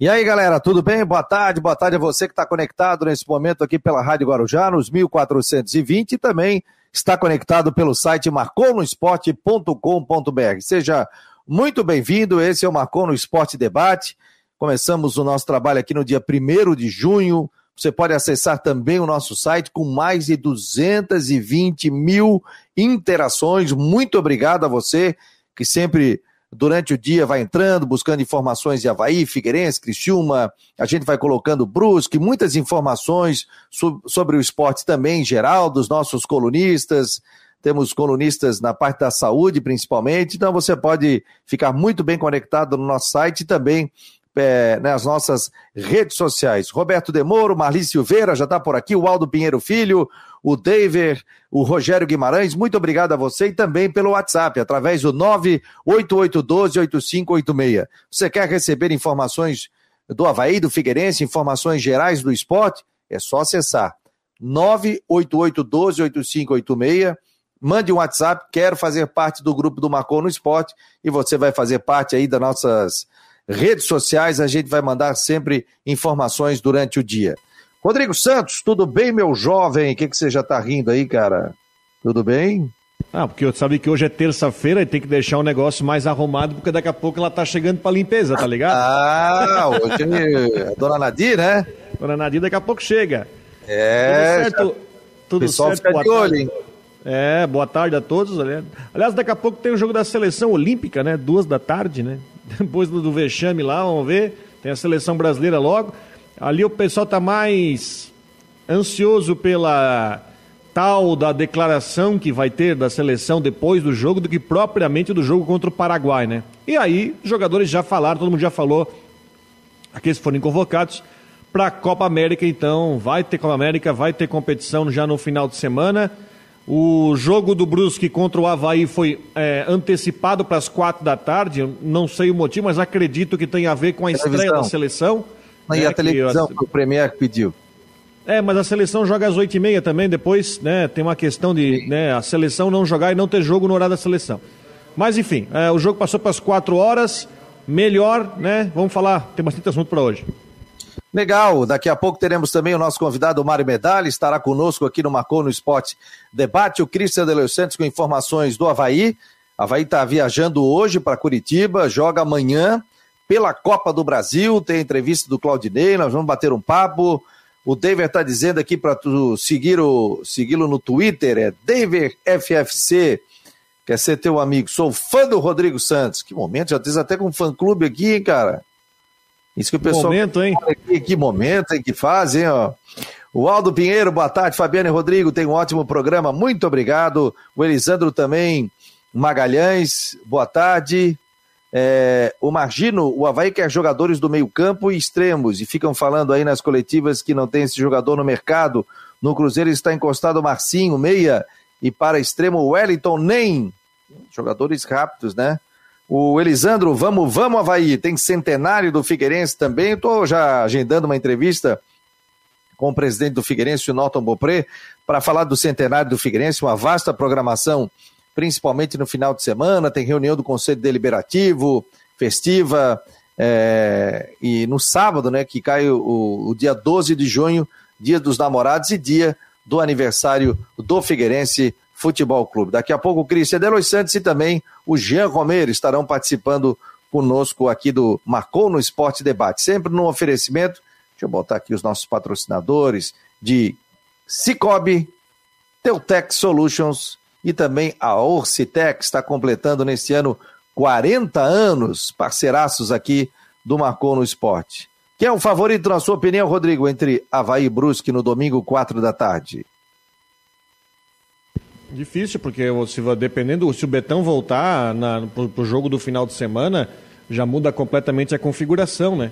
E aí, galera, tudo bem? Boa tarde, boa tarde a você que está conectado nesse momento aqui pela Rádio Guarujá, nos 1420 e também está conectado pelo site marconosport.com.br. Seja muito bem-vindo, esse é o Marcou no Esporte Debate. Começamos o nosso trabalho aqui no dia 1 de junho. Você pode acessar também o nosso site com mais de 220 mil interações. Muito obrigado a você que sempre durante o dia vai entrando, buscando informações de Havaí, Figueirense, Criciúma, a gente vai colocando Brusque, muitas informações sobre o esporte também em geral, dos nossos colunistas, temos colunistas na parte da saúde principalmente, então você pode ficar muito bem conectado no nosso site e também é, nas nossas redes sociais. Roberto Demoro, Marli Silveira já está por aqui, o Aldo Pinheiro Filho, o David, o Rogério Guimarães, muito obrigado a você e também pelo WhatsApp, através do 988128586. Você quer receber informações do Havaí, do Figueirense, informações gerais do esporte? É só acessar 988128586. Mande um WhatsApp, quero fazer parte do grupo do Marcou no Esporte e você vai fazer parte aí das nossas redes sociais, a gente vai mandar sempre informações durante o dia. Rodrigo Santos, tudo bem, meu jovem? O que, que você já tá rindo aí, cara? Tudo bem? Ah, porque eu sabe que hoje é terça-feira e tem que deixar o negócio mais arrumado, porque daqui a pouco ela tá chegando pra limpeza, tá ligado? Ah, hoje é dona Nadir, né? Dona Nadir daqui a pouco chega. É. Tudo certo? Tudo pessoal certo? fica Boa de olho, tarde. hein? É, boa tarde a todos. Aliás, daqui a pouco tem o jogo da seleção olímpica, né? Duas da tarde, né? Depois do, vexame lá, vamos ver. Tem a seleção brasileira logo. Ali o pessoal tá mais ansioso pela tal da declaração que vai ter da seleção depois do jogo do que propriamente do jogo contra o Paraguai, né? E aí, jogadores já falaram, todo mundo já falou, aqueles foram convocados para a Copa América, então vai ter Copa América, vai ter competição já no final de semana. O jogo do Brusque contra o Havaí foi é, antecipado para as quatro da tarde. Não sei o motivo, mas acredito que tem a ver com a estreia Televisão. da seleção. E né, a que televisão eu- que o Premier pediu. É, mas a seleção joga às oito e meia também. Depois, né, tem uma questão de né, a seleção não jogar e não ter jogo no horário da seleção. Mas enfim, é, o jogo passou para as quatro horas. Melhor, né? Vamos falar. Tem bastante assunto para hoje. Legal, daqui a pouco teremos também o nosso convidado Mário Medalha, estará conosco aqui no Marcou no Esporte Debate, o Cristian de Los Santos com informações do Havaí. Havaí está viajando hoje para Curitiba, joga amanhã pela Copa do Brasil, tem entrevista do Claudinei, nós vamos bater um papo. O David está dizendo aqui para tu seguir o segui-lo no Twitter, é David FFC. Quer ser teu amigo? Sou fã do Rodrigo Santos. Que momento, já tens até com um fã-clube aqui, hein, cara? Isso que o Que pessoal momento, hein? Que, que momento, hein, que fazem, ó. O Aldo Pinheiro, boa tarde. Fabiano e Rodrigo, tem um ótimo programa, muito obrigado. O Elisandro também, Magalhães, boa tarde. É, o Margino, o Havaí quer jogadores do meio campo e extremos, e ficam falando aí nas coletivas que não tem esse jogador no mercado. No Cruzeiro está encostado o Marcinho, meia, e para extremo o Wellington Nem. Jogadores rápidos, né? O Elisandro, vamos, vamos, Havaí. Tem centenário do Figueirense também. Estou já agendando uma entrevista com o presidente do Figueirense, o Norton Bopré, para falar do centenário do Figueirense, uma vasta programação, principalmente no final de semana. Tem reunião do Conselho Deliberativo, festiva, é, e no sábado, né, que cai o, o dia 12 de junho, dia dos namorados e dia do aniversário do Figueirense Futebol Clube. Daqui a pouco o Cristian de Los Santos e também o Jean Romero estarão participando conosco aqui do Marcou no Esporte Debate, sempre no oferecimento, deixa eu botar aqui os nossos patrocinadores, de Cicobi, Teutec Solutions e também a Orcitec está completando nesse ano 40 anos, parceiraços aqui do Marcou no Esporte. Quem é o favorito, na sua opinião, Rodrigo, entre Havaí e Brusque no domingo, 4 da tarde? Difícil, porque se, dependendo, se o Betão voltar pro, pro jogo do final de semana, já muda completamente a configuração, né?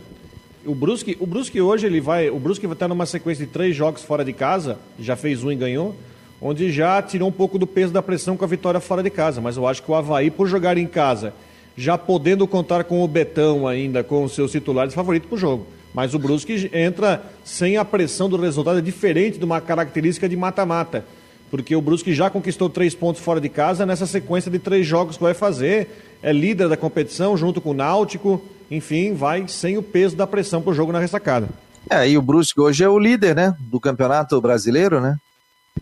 O Brusque, o Brusque hoje ele vai, o Brusque vai estar numa sequência de três jogos fora de casa, já fez um e ganhou, onde já tirou um pouco do peso da pressão com a vitória fora de casa. Mas eu acho que o Havaí, por jogar em casa, já podendo contar com o Betão ainda, com os seus titulares, favorito para o jogo. Mas o Brusque entra sem a pressão do resultado, é diferente de uma característica de mata-mata. Porque o Brusque já conquistou três pontos fora de casa nessa sequência de três jogos que vai fazer. É líder da competição junto com o Náutico. enfim, vai sem o peso da pressão pro jogo na ressacada. É, e o Brusque hoje é o líder, né, do Campeonato Brasileiro, né?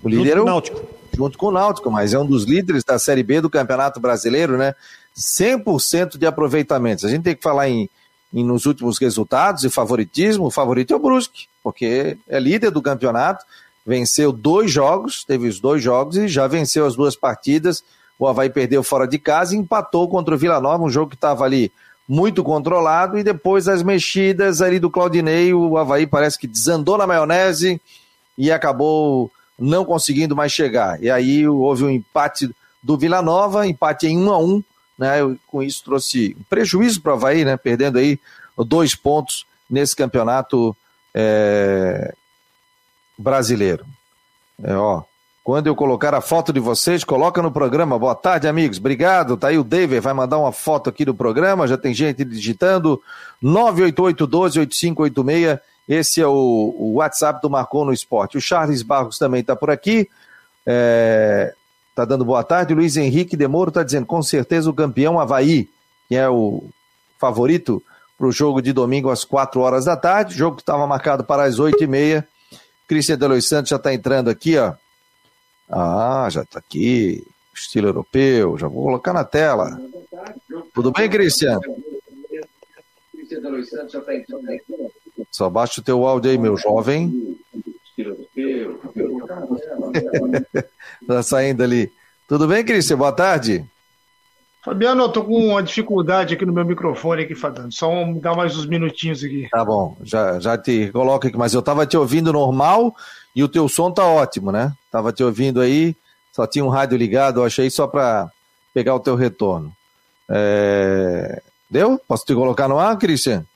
O líder é o Náutico. Junto com o Náutico, mas é um dos líderes da Série B do Campeonato Brasileiro, né? 100% de aproveitamento. A gente tem que falar em, em nos últimos resultados e favoritismo, o favorito é o Brusque, porque é líder do campeonato, venceu dois jogos, teve os dois jogos e já venceu as duas partidas. O Havaí perdeu fora de casa e empatou contra o Vila Nova, um jogo que estava ali muito controlado, e depois as mexidas ali do Claudinei, o Havaí parece que desandou na maionese e acabou não conseguindo mais chegar. E aí houve um empate do Vila Nova, empate em 1 a 1 né? Com isso trouxe um prejuízo para o Havaí, né? Perdendo aí dois pontos nesse campeonato é, brasileiro. É, ó, quando eu colocar a foto de vocês, coloca no programa. Boa tarde, amigos. Obrigado. Tá aí o David, vai mandar uma foto aqui do programa. Já tem gente digitando 988-12-8586. Esse é o, o, WhatsApp do Marcou no Esporte. O Charles Barros também está por aqui. É, tá dando boa tarde. Luiz Henrique Demoro está dizendo, com certeza o campeão Havaí, que é o favorito para o jogo de domingo às 4 horas da tarde. Jogo que estava marcado para as 8 e meia. Cristian Delois Santos já está entrando aqui, ó. Ah, já está aqui. Estilo europeu. Já vou colocar na tela. Tudo bem, Cristian? Só baixa o teu áudio aí, meu jovem. tá saindo ali. Tudo bem, Cristian? Boa tarde. Fabiano, eu tô com uma dificuldade aqui no meu microfone aqui, Fadano. Só me dá mais uns minutinhos aqui. Tá bom, já, já te coloco aqui, mas eu tava te ouvindo normal e o teu som tá ótimo, né? Tava te ouvindo aí, só tinha um rádio ligado, eu achei só para pegar o teu retorno. É... Deu? Posso te colocar no ar, Christian?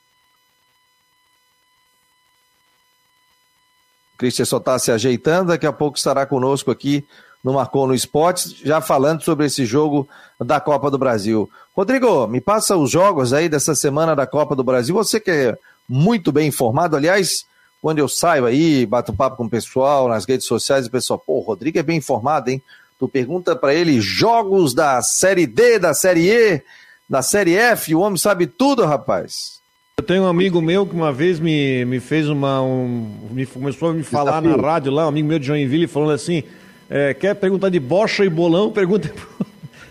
Christian só está se ajeitando, daqui a pouco estará conosco aqui no Marcou no Esportes, já falando sobre esse jogo da Copa do Brasil. Rodrigo, me passa os jogos aí dessa semana da Copa do Brasil. Você que é muito bem informado, aliás, quando eu saio aí, bato papo com o pessoal nas redes sociais, o pessoal, pô, o Rodrigo é bem informado, hein? Tu pergunta para ele jogos da Série D, da Série E, da Série F, o homem sabe tudo, rapaz. Eu tenho um amigo meu que uma vez me, me fez uma. Um, me, começou a me falar Desafio. na rádio lá, um amigo meu de Joinville, falando assim: é, quer perguntar de bocha e bolão? Pergunta.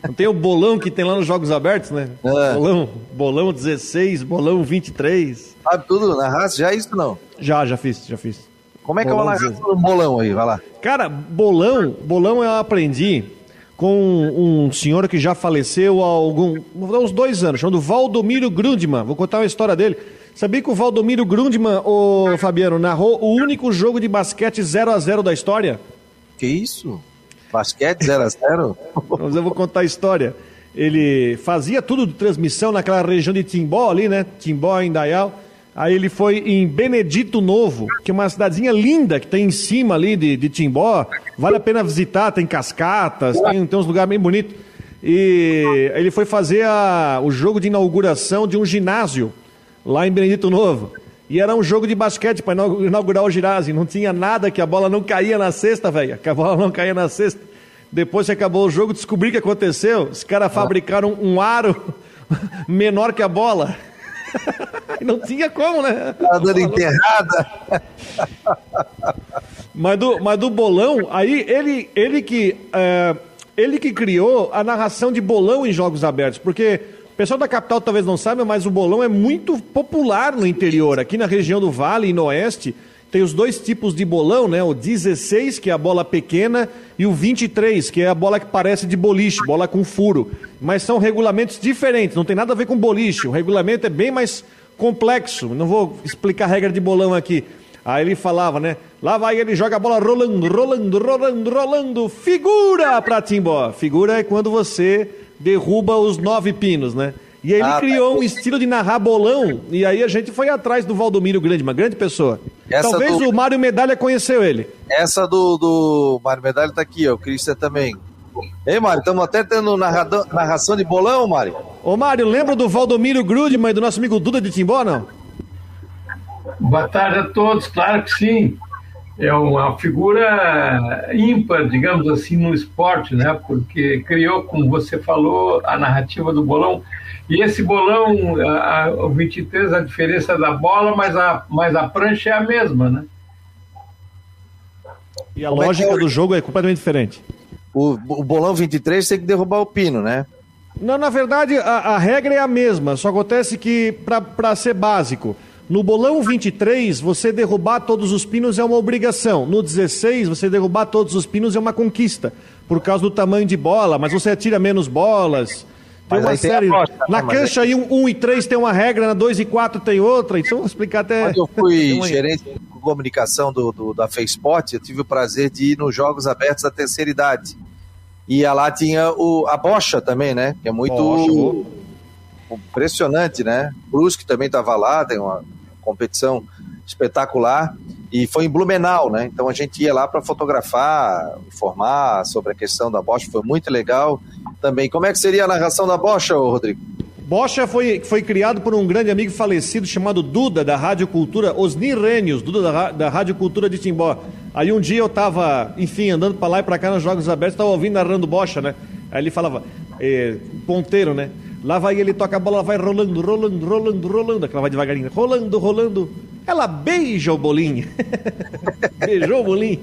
Não tem o bolão que tem lá nos Jogos Abertos, né? É. Bolão, bolão 16, bolão 23. Sabe tudo na raça? Já é isso não? Já, já fiz, já fiz. Como é que bolão é o do bolão aí? Vai lá. Cara, bolão, bolão eu aprendi com um senhor que já faleceu há algum, uns dois anos, chamado Valdomiro Grundman. Vou contar uma história dele. Sabia que o Valdomiro Grundman, o Fabiano, narrou o único jogo de basquete 0 a 0 da história? Que isso? Basquete 0 a 0 Mas eu vou contar a história. Ele fazia tudo de transmissão naquela região de Timbó ali, né? Timbó, Indaial. Aí ele foi em Benedito Novo, que é uma cidadezinha linda que tem em cima ali de, de Timbó. Vale a pena visitar, tem cascatas, tem, tem uns lugares bem bonitos. E ele foi fazer a, o jogo de inauguração de um ginásio lá em Benedito Novo. E era um jogo de basquete para inaugurar o ginásio. Não tinha nada que a bola não caía na cesta, velho. Que a bola não caía na cesta. Depois que acabou o jogo, descobri o que aconteceu. Os caras fabricaram um aro menor que a bola. não tinha como, né? Tá dando enterrada. Mas do, mas do bolão, aí ele, ele que. É, ele que criou a narração de bolão em jogos abertos, porque o pessoal da capital talvez não saiba, mas o bolão é muito popular no interior. Aqui na região do Vale e no Oeste, tem os dois tipos de bolão, né? O 16, que é a bola pequena, e o 23, que é a bola que parece de boliche, bola com furo. Mas são regulamentos diferentes, não tem nada a ver com boliche. O regulamento é bem mais complexo. Não vou explicar a regra de bolão aqui. Aí ele falava, né? Lá vai ele, joga a bola rolando, rolando, rolando, rolando. Figura para Timbó. Figura é quando você derruba os nove pinos, né? E aí ele ah, tá. criou tá. um estilo de narrar bolão, e aí a gente foi atrás do Valdomiro Grande, uma grande pessoa. Essa Talvez do... o Mário Medalha conheceu ele. Essa do, do Mário Medalha tá aqui, ó, o Cristian também. Ei, Mário, estamos até tendo narrador, narração de bolão, Mário. Ô, Mário, lembra do Valdomiro Grudman e do nosso amigo Duda de Timbó, não? Boa tarde a todos, claro que sim. É uma figura ímpar, digamos assim, no esporte, né? Porque criou, como você falou, a narrativa do bolão. E esse bolão, a, a, o 23, a diferença da bola, mas a, mas a prancha é a mesma, né? E a Como lógica é que... do jogo é completamente diferente. O, o bolão 23 tem que derrubar o pino, né? Não, na verdade, a, a regra é a mesma, só acontece que, para ser básico, no bolão 23, você derrubar todos os pinos é uma obrigação. No 16, você derrubar todos os pinos é uma conquista, por causa do tamanho de bola, mas você atira menos bolas. Tem mas uma série. Tem na né? cancha aí, 1 um, um e 3 tem uma regra, na 2 e 4 tem outra. Então, vou explicar até. Quando eu fui gerente de comunicação do, do, da FacePort, eu tive o prazer de ir nos Jogos Abertos da Terceira Idade. E lá tinha o, a bocha também, né? Que é muito Bocha, impressionante, né? Brusque também estava lá, tem uma competição espetacular. E foi em Blumenau, né? Então a gente ia lá para fotografar, informar sobre a questão da bocha, foi muito legal também. Como é que seria a narração da bocha, Rodrigo? Bocha foi, foi criado por um grande amigo falecido chamado Duda, da Rádio Cultura, Osni Rênios, Duda da, da Rádio Cultura de Timbó. Aí um dia eu estava, enfim, andando para lá e para cá nos Jogos Abertos, estava ouvindo narrando Bocha, né? Aí ele falava, eh, ponteiro, né? Lá vai ele, toca a bola, vai rolando, rolando, rolando, rolando, aquela vai devagarinho, rolando, rolando. Ela beija o bolinho. Beijou o bolinho.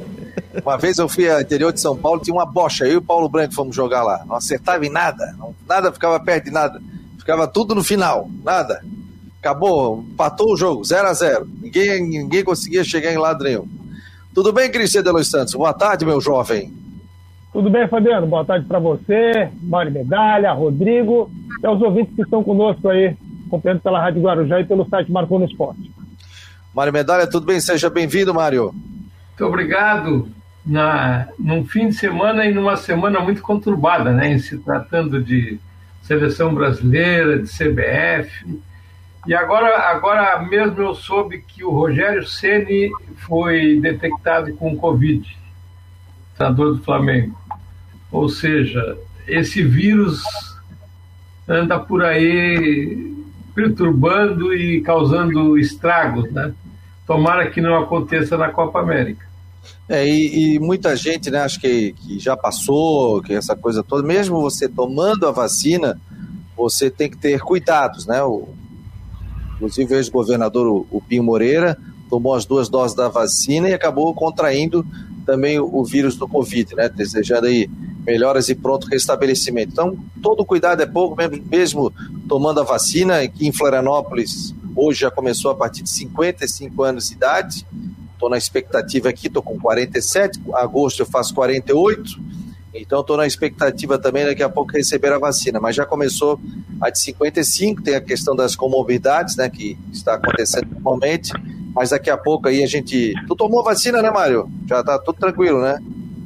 Uma vez eu fui ao interior de São Paulo, tinha uma bocha, eu e o Paulo Branco fomos jogar lá. Não acertava em nada, nada ficava perto de nada. Ficava tudo no final, nada. Acabou, empatou o jogo, 0 a 0 ninguém, ninguém conseguia chegar em lado nenhum. Tudo bem, Cristian de Los Santos? Boa tarde, meu jovem. Tudo bem, Fabiano? Boa tarde para você, Mário Medalha, Rodrigo e aos ouvintes que estão conosco aí, acompanhando pela Rádio Guarujá e pelo site Marcou no Esporte. Mário Medalha, tudo bem? Seja bem-vindo, Mário. Muito obrigado. Na, num fim de semana e numa semana muito conturbada, né? Em se tratando de seleção brasileira, de CBF. E agora, agora mesmo eu soube que o Rogério Ceni foi detectado com Covid, treinador do Flamengo. Ou seja, esse vírus anda por aí perturbando e causando estragos, né? Tomara que não aconteça na Copa América. É, e, e, muita gente, né, acho que, que já passou, que essa coisa toda, mesmo você tomando a vacina, você tem que ter cuidados, né? O, inclusive o ex-governador, o, o Pinho Moreira, tomou as duas doses da vacina e acabou contraindo também o, vírus do Covid, né? Desejando aí melhoras e pronto restabelecimento. Então, todo cuidado é pouco, mesmo, mesmo tomando a vacina, que em Florianópolis hoje já começou a partir de 55 anos de idade, Estou na expectativa aqui, estou com 47, agosto eu faço 48, então estou na expectativa também daqui a pouco receber a vacina. Mas já começou a de 55, tem a questão das comorbidades, né, que está acontecendo normalmente. Mas daqui a pouco aí a gente. Tu tomou vacina, né, Mário? Já está tudo tranquilo, né?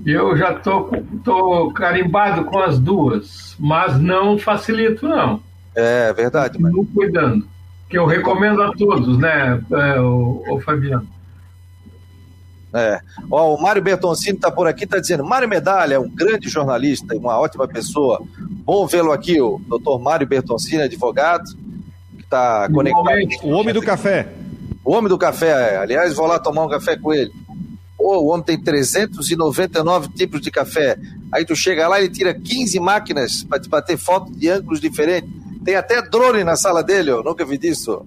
Eu já tô, tô carimbado com as duas, mas não facilito, não. É verdade. Continuo cuidando. Que eu recomendo a todos, né, é, o, o Fabiano. É. Ó, o Mário Bertoncini está por aqui, está dizendo: Mário Medalha é um grande jornalista e uma ótima pessoa. Bom vê-lo aqui, o doutor Mário Bertoncini, advogado, que está conectado. O homem do café. O homem do café, aliás, vou lá tomar um café com ele. Pô, o homem tem 399 tipos de café. Aí tu chega lá e ele tira 15 máquinas para te bater foto de ângulos diferentes. Tem até drone na sala dele, eu nunca vi disso.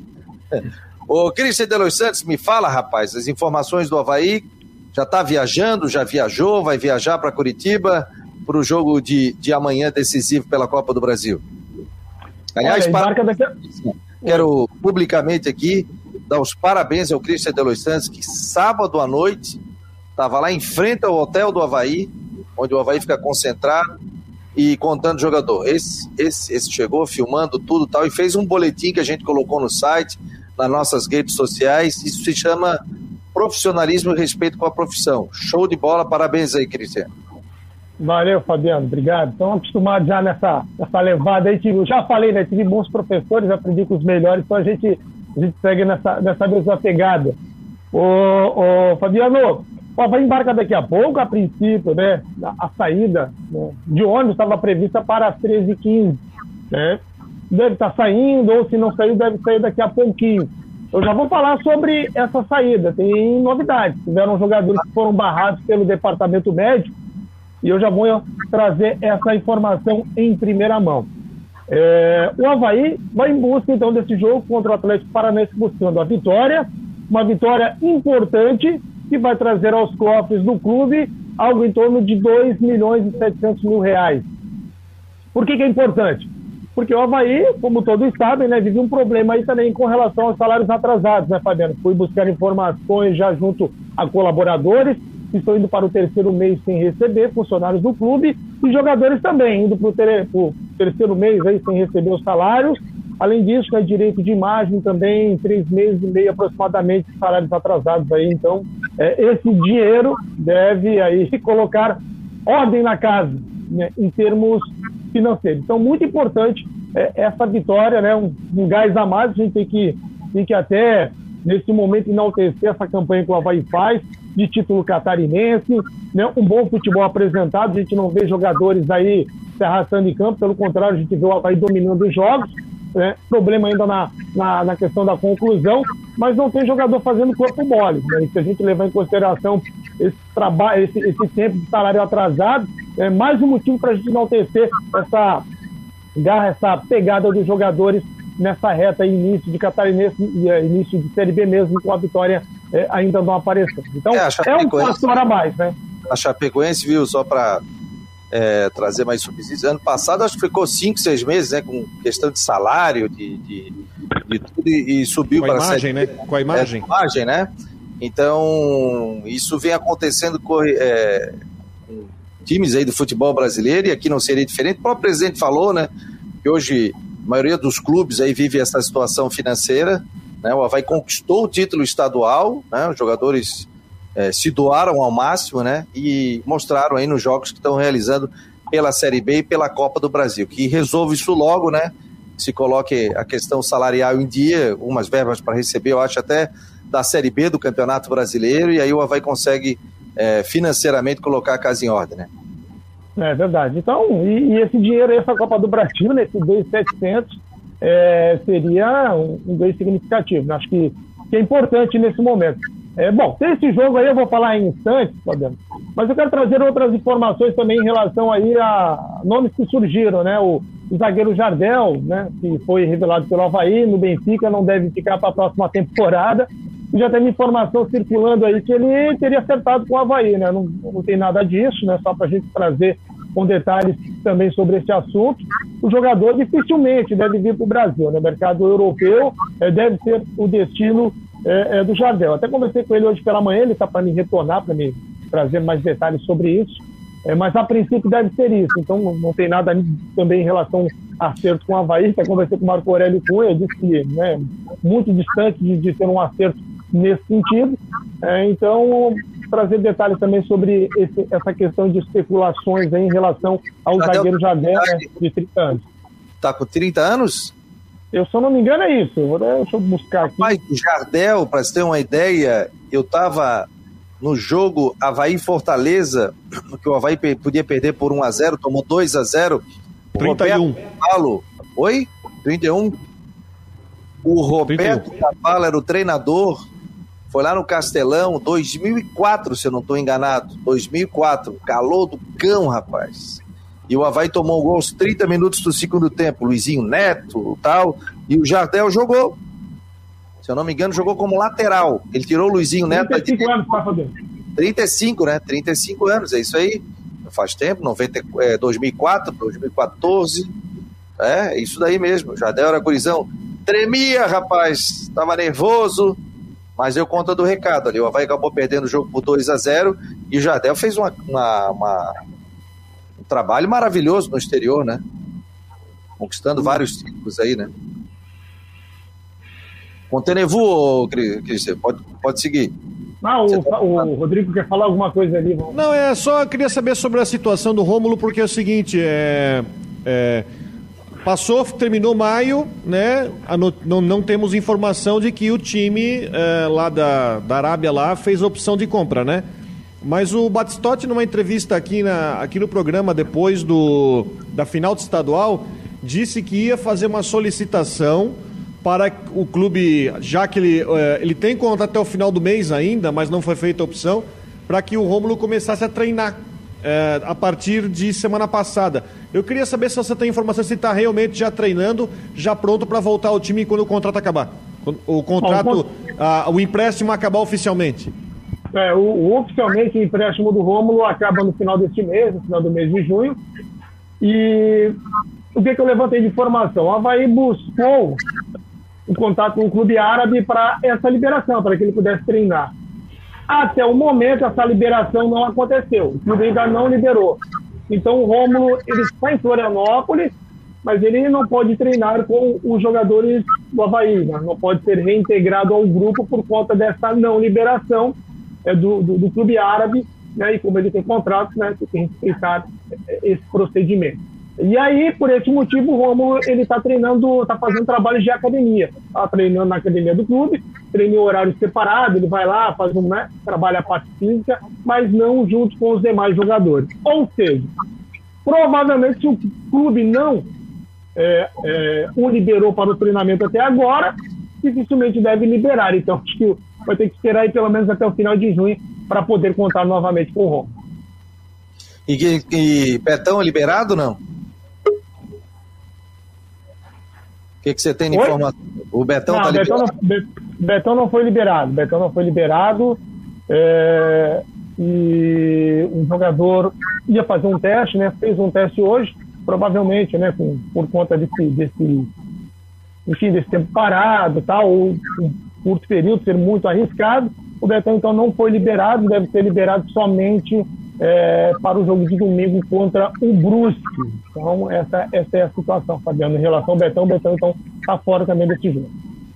Ô, Cristian de Los Santos, me fala, rapaz, as informações do Havaí, já está viajando, já viajou, vai viajar para Curitiba para o jogo de, de amanhã decisivo pela Copa do Brasil. Aliás, Olha, para... daqui... quero publicamente aqui dar os parabéns ao Cristian de Los Santos, que sábado à noite estava lá em frente ao hotel do Havaí, onde o Havaí fica concentrado e contando jogador. Esse, esse, esse chegou filmando tudo tal e fez um boletim que a gente colocou no site, nas nossas redes sociais. Isso se chama profissionalismo e respeito com a profissão. Show de bola, parabéns aí, Cristiano. Valeu, Fabiano, obrigado. Estamos acostumados já nessa, nessa levada aí. Eu já falei, né? Tive bons professores, aprendi com os melhores, então a gente, a gente segue nessa, nessa mesma pegada. Ô, ô Fabiano, ó, vai embarcar daqui a pouco, a princípio, né? A, a saída né, de ônibus estava prevista para as 13h15, né? Deve estar tá saindo, ou se não saiu, deve sair daqui a pouquinho. Eu já vou falar sobre essa saída. Tem novidades. Tiveram jogadores que foram barrados pelo departamento médico e eu já vou trazer essa informação em primeira mão. É, o Havaí vai em busca, então, desse jogo contra o Atlético Paranaense, buscando a vitória, uma vitória importante que vai trazer aos cofres do clube algo em torno de 2 milhões e 700 mil reais. Por que, que é importante? Porque o Havaí, como todos sabem, né, vive um problema aí também com relação aos salários atrasados, né, Fabiano? Fui buscar informações já junto a colaboradores estão indo para o terceiro mês sem receber, funcionários do clube, e jogadores também indo para o ter, terceiro mês aí sem receber os salários. Além disso, né, direito de imagem também, três meses e meio aproximadamente, salários atrasados aí. Então, é, esse dinheiro deve aí colocar ordem na casa, né, em termos financeiros. Então, muito importante é, essa vitória, né, um, um gás a mais, a gente tem que, tem que até, nesse momento, enaltecer essa campanha que o Havaí faz, de título catarinense, né? um bom futebol apresentado, a gente não vê jogadores aí se arrastando em campo, pelo contrário, a gente vê o Havaí dominando os jogos, né? problema ainda na, na, na, questão da conclusão, mas não tem jogador fazendo corpo mole. Né? Se a gente levar em consideração esse trabalho, esse, esse tempo de salário atrasado, é mais um motivo para a gente enaltecer essa garra, essa pegada dos jogadores nessa reta início de catarinense, é, início de Série B mesmo, com a vitória é, ainda não aparecendo. Então, é, é um fator a mais, né? A Chapecoense, viu, só para é, trazer mais subsídios, ano passado acho que ficou cinco, seis meses, né, com questão de salário, de, de, de tudo, e, e subiu com para a imagem, né? Com a imagem. É, imagem, né? Então, isso vem acontecendo com, é, com times aí do futebol brasileiro, e aqui não seria diferente. O próprio presidente falou, né, que hoje a maioria dos clubes aí vive essa situação financeira. Né? O Havaí conquistou o título estadual, né? os jogadores é, se doaram ao máximo né? e mostraram aí nos jogos que estão realizando pela Série B e pela Copa do Brasil. Que resolve isso logo, né? Se coloque a questão salarial em dia, umas verbas para receber, eu acho até da Série B do Campeonato Brasileiro, e aí o Havaí consegue é, financeiramente colocar a casa em ordem, né? É verdade. Então, e, e esse dinheiro, essa Copa do Brasil, nesse 2,700, é, seria um, um ganho significativo. Acho que, que é importante nesse momento. É, bom, tem esse jogo aí, eu vou falar em instantes, Fabiano, mas eu quero trazer outras informações também em relação aí a nomes que surgiram, né? O, o zagueiro Jardel, né, que foi revelado pelo Havaí, no Benfica, não deve ficar para a próxima temporada. Já tem informação circulando aí que ele teria acertado com o Havaí, né? Não, não tem nada disso, né? Só para a gente trazer com detalhes também sobre esse assunto. O jogador dificilmente deve vir para o Brasil, né? Mercado europeu é, deve ser o destino é, é, do Jardel. Até conversei com ele hoje pela manhã, ele está para me retornar, para me trazer mais detalhes sobre isso. Mas a princípio deve ser isso. Então não tem nada também em relação a acerto com o Havaí. Até conversei com o Marco Aurélio Cunha, disse que né, muito distante de, de ter um acerto nesse sentido. Então, trazer detalhes também sobre esse, essa questão de especulações em relação ao Jardel, zagueiro Jardel, né, de 30 anos. Tá com 30 anos? Eu, se eu não me engano, é isso. Vou, deixa eu buscar aqui. Mas o Jardel, para você ter uma ideia, eu estava no jogo Havaí-Fortaleza, que o Havaí podia perder por 1 a 0 tomou 2 a 0 o 31. Roberto Oi? 31? O Roberto Cavallo era o treinador, foi lá no Castelão, 2004, se eu não estou enganado. 2004, calor do cão, rapaz. E o Havaí tomou um gol aos 30 minutos do segundo tempo. Luizinho Neto tal. E o Jardel jogou. Se eu não me engano, jogou como lateral. Ele tirou o Luizinho Neto. 35 anos, para 35, né? 35 anos, é isso aí. Faz tempo, 90, é, 2004, 2014. É, isso daí mesmo. O Jardel era gurizão. Tremia, rapaz. Tava nervoso. Mas eu conta do recado ali. O Havaí acabou perdendo o jogo por 2 a 0 e o Jardel fez uma, uma, uma, um trabalho maravilhoso no exterior, né? Conquistando vários títulos aí, né? Contenevu, Cristian, pode, pode seguir. Ah, o, tá... o, Rodrigo quer falar alguma coisa ali. Vamos... Não, é só queria saber sobre a situação do Rômulo, porque é o seguinte, é, é Passou, terminou maio, né? Não, não temos informação de que o time é, lá da, da Arábia lá fez opção de compra, né? Mas o Batistotti, numa entrevista aqui, na, aqui no programa, depois do, da final do estadual, disse que ia fazer uma solicitação para o clube, já que ele, é, ele tem conta até o final do mês ainda, mas não foi feita a opção, para que o Rômulo começasse a treinar é, a partir de semana passada. Eu queria saber se você tem informação se está realmente já treinando, já pronto para voltar ao time quando o contrato acabar. O contrato, a, o empréstimo acabar oficialmente. É, o, o, oficialmente o empréstimo do Rômulo acaba no final deste mês, no final do mês de junho. E o que, que eu levantei de informação? O Havaí buscou um contato com o clube árabe para essa liberação, para que ele pudesse treinar. Até o momento, essa liberação não aconteceu. O clube ainda não liberou. Então, o Rômulo ele está em Florianópolis, mas ele não pode treinar com os jogadores do Havaí, né? não pode ser reintegrado ao grupo por conta dessa não liberação é, do, do, do, clube árabe, né? e como ele tem contrato, né? tem que respeitar esse procedimento. E aí, por esse motivo, o Romulo ele está treinando, está fazendo trabalho de academia. Está treinando na academia do clube, treina em horário separado, ele vai lá, faz um, né, trabalha a parte física, mas não junto com os demais jogadores. Ou seja, provavelmente se o clube não é, é, o liberou para o treinamento até agora, dificilmente deve liberar. Então, acho que vai ter que esperar aí pelo menos até o final de junho para poder contar novamente com o Romulo. E, e é liberado não? Que, que você tem de Oi? informação? O Betão não, tá Betão liberado? Não, Betão não foi liberado. Betão não foi liberado. É, e um jogador ia fazer um teste, né? Fez um teste hoje, provavelmente, né? Com, por conta desse, desse, enfim, desse tempo parado, tal, ou um curto período ser muito arriscado. O Betão então não foi liberado, deve ser liberado somente é, para o jogo de domingo contra o Brusque. Então, essa, essa é a situação, Fabiano, em relação ao Betão. O Betão, então, está fora também desse jogo.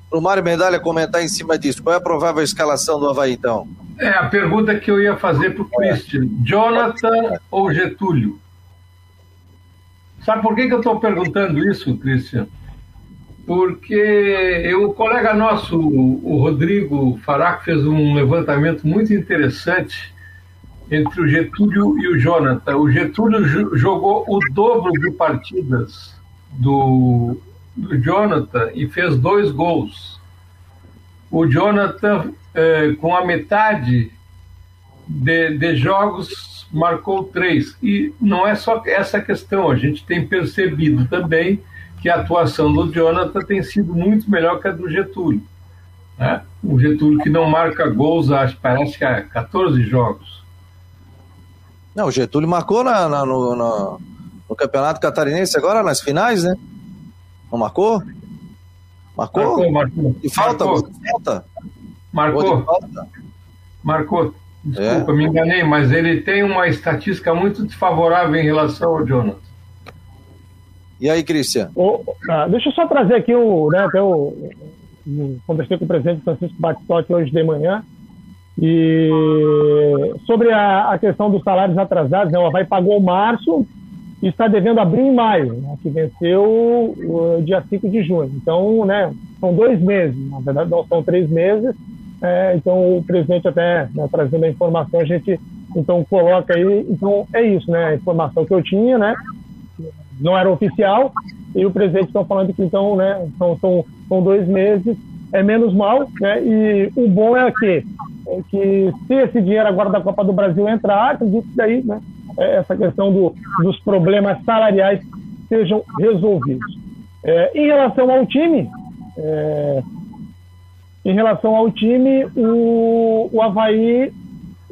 Para o Mário Medalha comentar em cima disso, qual é a provável escalação do Havaí, então? É, a pergunta que eu ia fazer para o Christian: Jonathan ou Getúlio? Sabe por que, que eu estou perguntando isso, Christian? Porque eu, o colega nosso, o Rodrigo Faraco, fez um levantamento muito interessante entre o Getúlio e o Jonathan. O Getúlio jogou o dobro de partidas do, do Jonathan e fez dois gols. O Jonathan, eh, com a metade de, de jogos, marcou três. E não é só essa questão, a gente tem percebido também que a atuação do Jonathan tem sido muito melhor que a do Getúlio. Né? O Getúlio que não marca gols, acho, parece que há 14 jogos. Não, o Getúlio marcou na, na no, no, no, Campeonato Catarinense agora, nas finais, né? Não marcou? Marcou? Marcou, marcou. E falta? Marcou. falta? Marcou. Falta? Marcou. Desculpa, é. me enganei, mas ele tem uma estatística muito desfavorável em relação ao Jonathan. E aí, Cristian? Oh, ah, deixa eu só trazer aqui o, né, até o, o conversei com o presidente Francisco Batistotti hoje de manhã. E sobre a, a, questão dos salários atrasados, né, o Havaí pagou março e está devendo abrir em maio, né, que venceu o dia 5 de junho. Então, né, são dois meses, na verdade não são três meses. É, então, o presidente até né, trazendo a informação, a gente então coloca aí. Então, é isso, né? A informação que eu tinha, né? Não era oficial, e o presidente está falando que então, né, são, são, são dois meses, é menos mal, né? E o bom é que é que se esse dinheiro agora da Copa do Brasil entrar, acredito que daí né, é, essa questão do, dos problemas salariais sejam resolvidos. É, em relação ao time, é, em relação ao time, o, o Havaí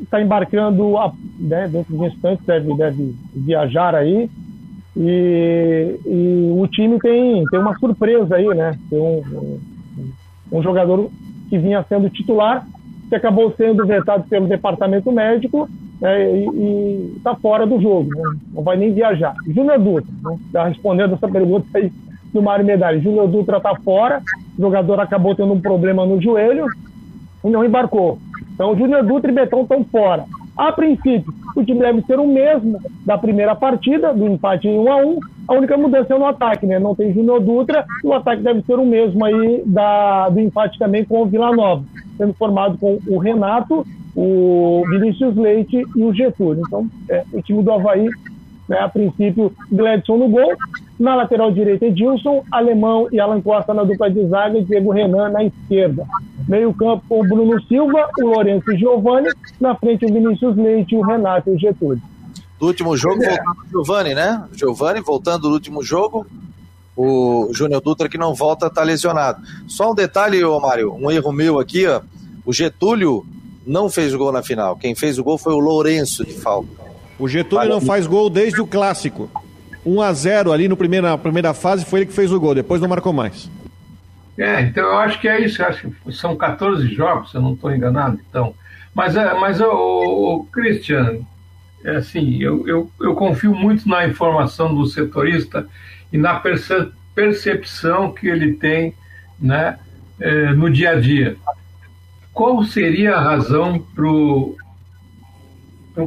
está embarcando, a, né, dentro de instantes deve, deve viajar aí, e, e, o time tem, tem uma surpresa aí, né? Tem um, um, um jogador que vinha sendo titular, que acabou sendo vetado pelo departamento médico né, e está fora do jogo, né, não vai nem viajar. Júnior Dutra, né, respondendo essa pergunta aí do Mário Medalha. Júnior Dutra está fora, o jogador acabou tendo um problema no joelho e não embarcou. Então, Júnior Dutra e Betão estão fora. A princípio, o time deve ser o mesmo da primeira partida, do empate em 1 a 1 A única mudança é no ataque, né? Não tem Júnior Dutra, e o ataque deve ser o mesmo aí da, do empate também com o Vila Nova sendo formado com o Renato, o Vinícius Leite e o Getúlio. Então, é, o time do Havaí, né, a princípio, Gledson no gol, na lateral direita Edilson, Alemão e Alan Costa na dupla de zaga e Diego Renan na esquerda. Meio campo com o Bruno Silva, o Lourenço e Giovanni, na frente o Vinícius Leite, o Renato e o Getúlio. Do último jogo, é. voltando o Giovani, né? Giovani voltando do último jogo. O Júnior Dutra que não volta está lesionado. Só um detalhe, ô Mário, um erro meu aqui, ó. O Getúlio não fez o gol na final. Quem fez o gol foi o Lourenço de falta. O Getúlio não faz gol desde o clássico. 1 a 0 ali no primeiro, na primeira fase foi ele que fez o gol, depois não marcou mais. É, então eu acho que é isso. Eu acho que são 14 jogos, se eu não estou enganado. Então, mas, é, mas o, o Christian, é assim, eu, eu, eu confio muito na informação do setorista e na perce, percepção que ele tem, né, é, no dia a dia. Qual seria a razão para o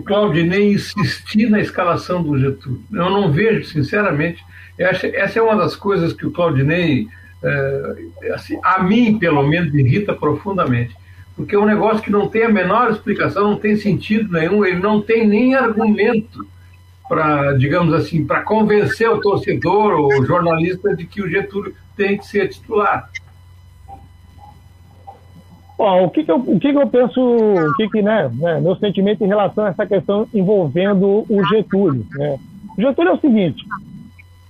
Claudinei insistir na escalação do Getúlio? Eu não vejo, sinceramente, essa, essa é uma das coisas que o Claudinei é, assim, a mim, pelo menos, irrita profundamente. Porque é um negócio que não tem a menor explicação, não tem sentido nenhum, ele não tem nem argumento para, digamos assim, para convencer o torcedor ou o jornalista de que o Getúlio tem que ser titular. Bom, o que, que, eu, o que, que eu penso, o que, que né, né, meu sentimento em relação a essa questão envolvendo o Getúlio. Né? O Getúlio é o seguinte: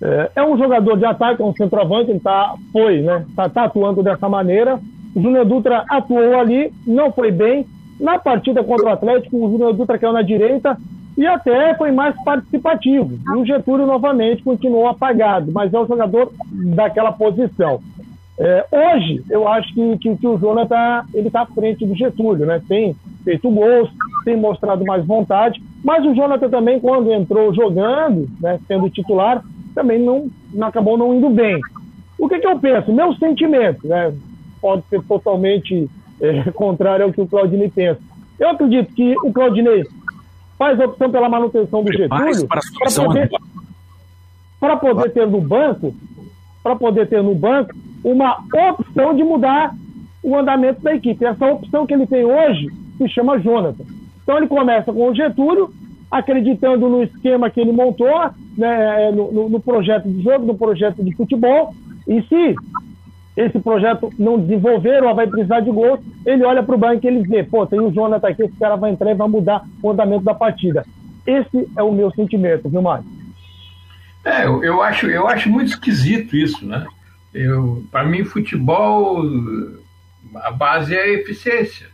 é, é um jogador de ataque, é um centroavante, ele tá, foi, né? Tá, tá atuando dessa maneira. O Júnior Dutra atuou ali, não foi bem. Na partida contra o Atlético, o Júnior Dutra caiu na direita e até foi mais participativo. E o Getúlio novamente continuou apagado, mas é o jogador daquela posição. É, hoje, eu acho que, que, que o Jonathan está à frente do Getúlio, né? Tem feito gols, tem mostrado mais vontade, mas o Jonathan também, quando entrou jogando, né, sendo titular, também não, não acabou não indo bem. O que, que eu penso? Meu sentimento, né, pode ser totalmente é, contrário ao que o Claudinei pensa. Eu acredito que o Claudinei faz a opção pela manutenção do Getúlio para poder, para poder ter no banco, para poder ter no banco uma opção de mudar o andamento da equipe. Essa opção que ele tem hoje se chama Jonathan. Então ele começa com o Getúlio, acreditando no esquema que ele montou, né, no, no, projeto de jogo, no projeto de futebol, e se esse projeto não desenvolver ou vai precisar de gol, ele olha para o banco e ele vê, pô, tem o Jonathan aqui, esse cara vai entrar e vai mudar o andamento da partida. Esse é o meu sentimento, viu, Mário? É, eu, eu, acho, eu acho muito esquisito isso, né? Para mim, futebol, a base é a eficiência,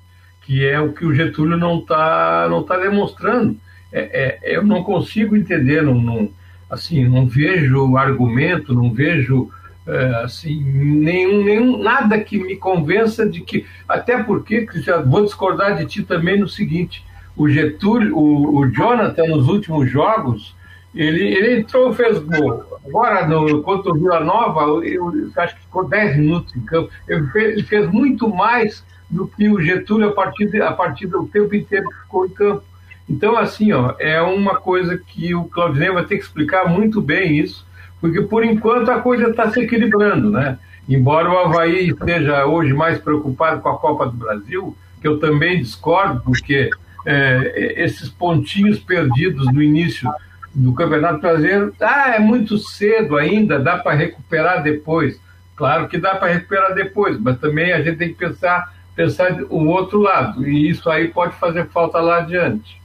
que é o que o Getúlio não está não tá demonstrando é, é, eu não consigo entender, não, não, assim, não vejo argumento, não vejo é, assim, nenhum, nenhum, nada que me convença de que, até porque, já vou discordar de ti também no seguinte, o Getúlio, o, o Jonathan nos últimos jogos, ele, ele entrou, fez gol. Agora, no, contra o Vila Nova, eu, eu, acho que ficou 10 minutos em campo. Ele fez, ele fez, muito mais do que o Getúlio a partir, a partir do tempo inteiro que ficou em campo. Então, assim, ó, é uma coisa que o Claudinei vai ter que explicar muito bem isso, porque por enquanto a coisa está se equilibrando, né? Embora o Havaí esteja hoje mais preocupado com a Copa do Brasil, que eu também discordo, porque é, esses pontinhos perdidos no início do Campeonato Brasileiro, ah, é muito cedo ainda, dá para recuperar depois. Claro que dá para recuperar depois, mas também a gente tem que pensar, pensar o outro lado, e isso aí pode fazer falta lá adiante.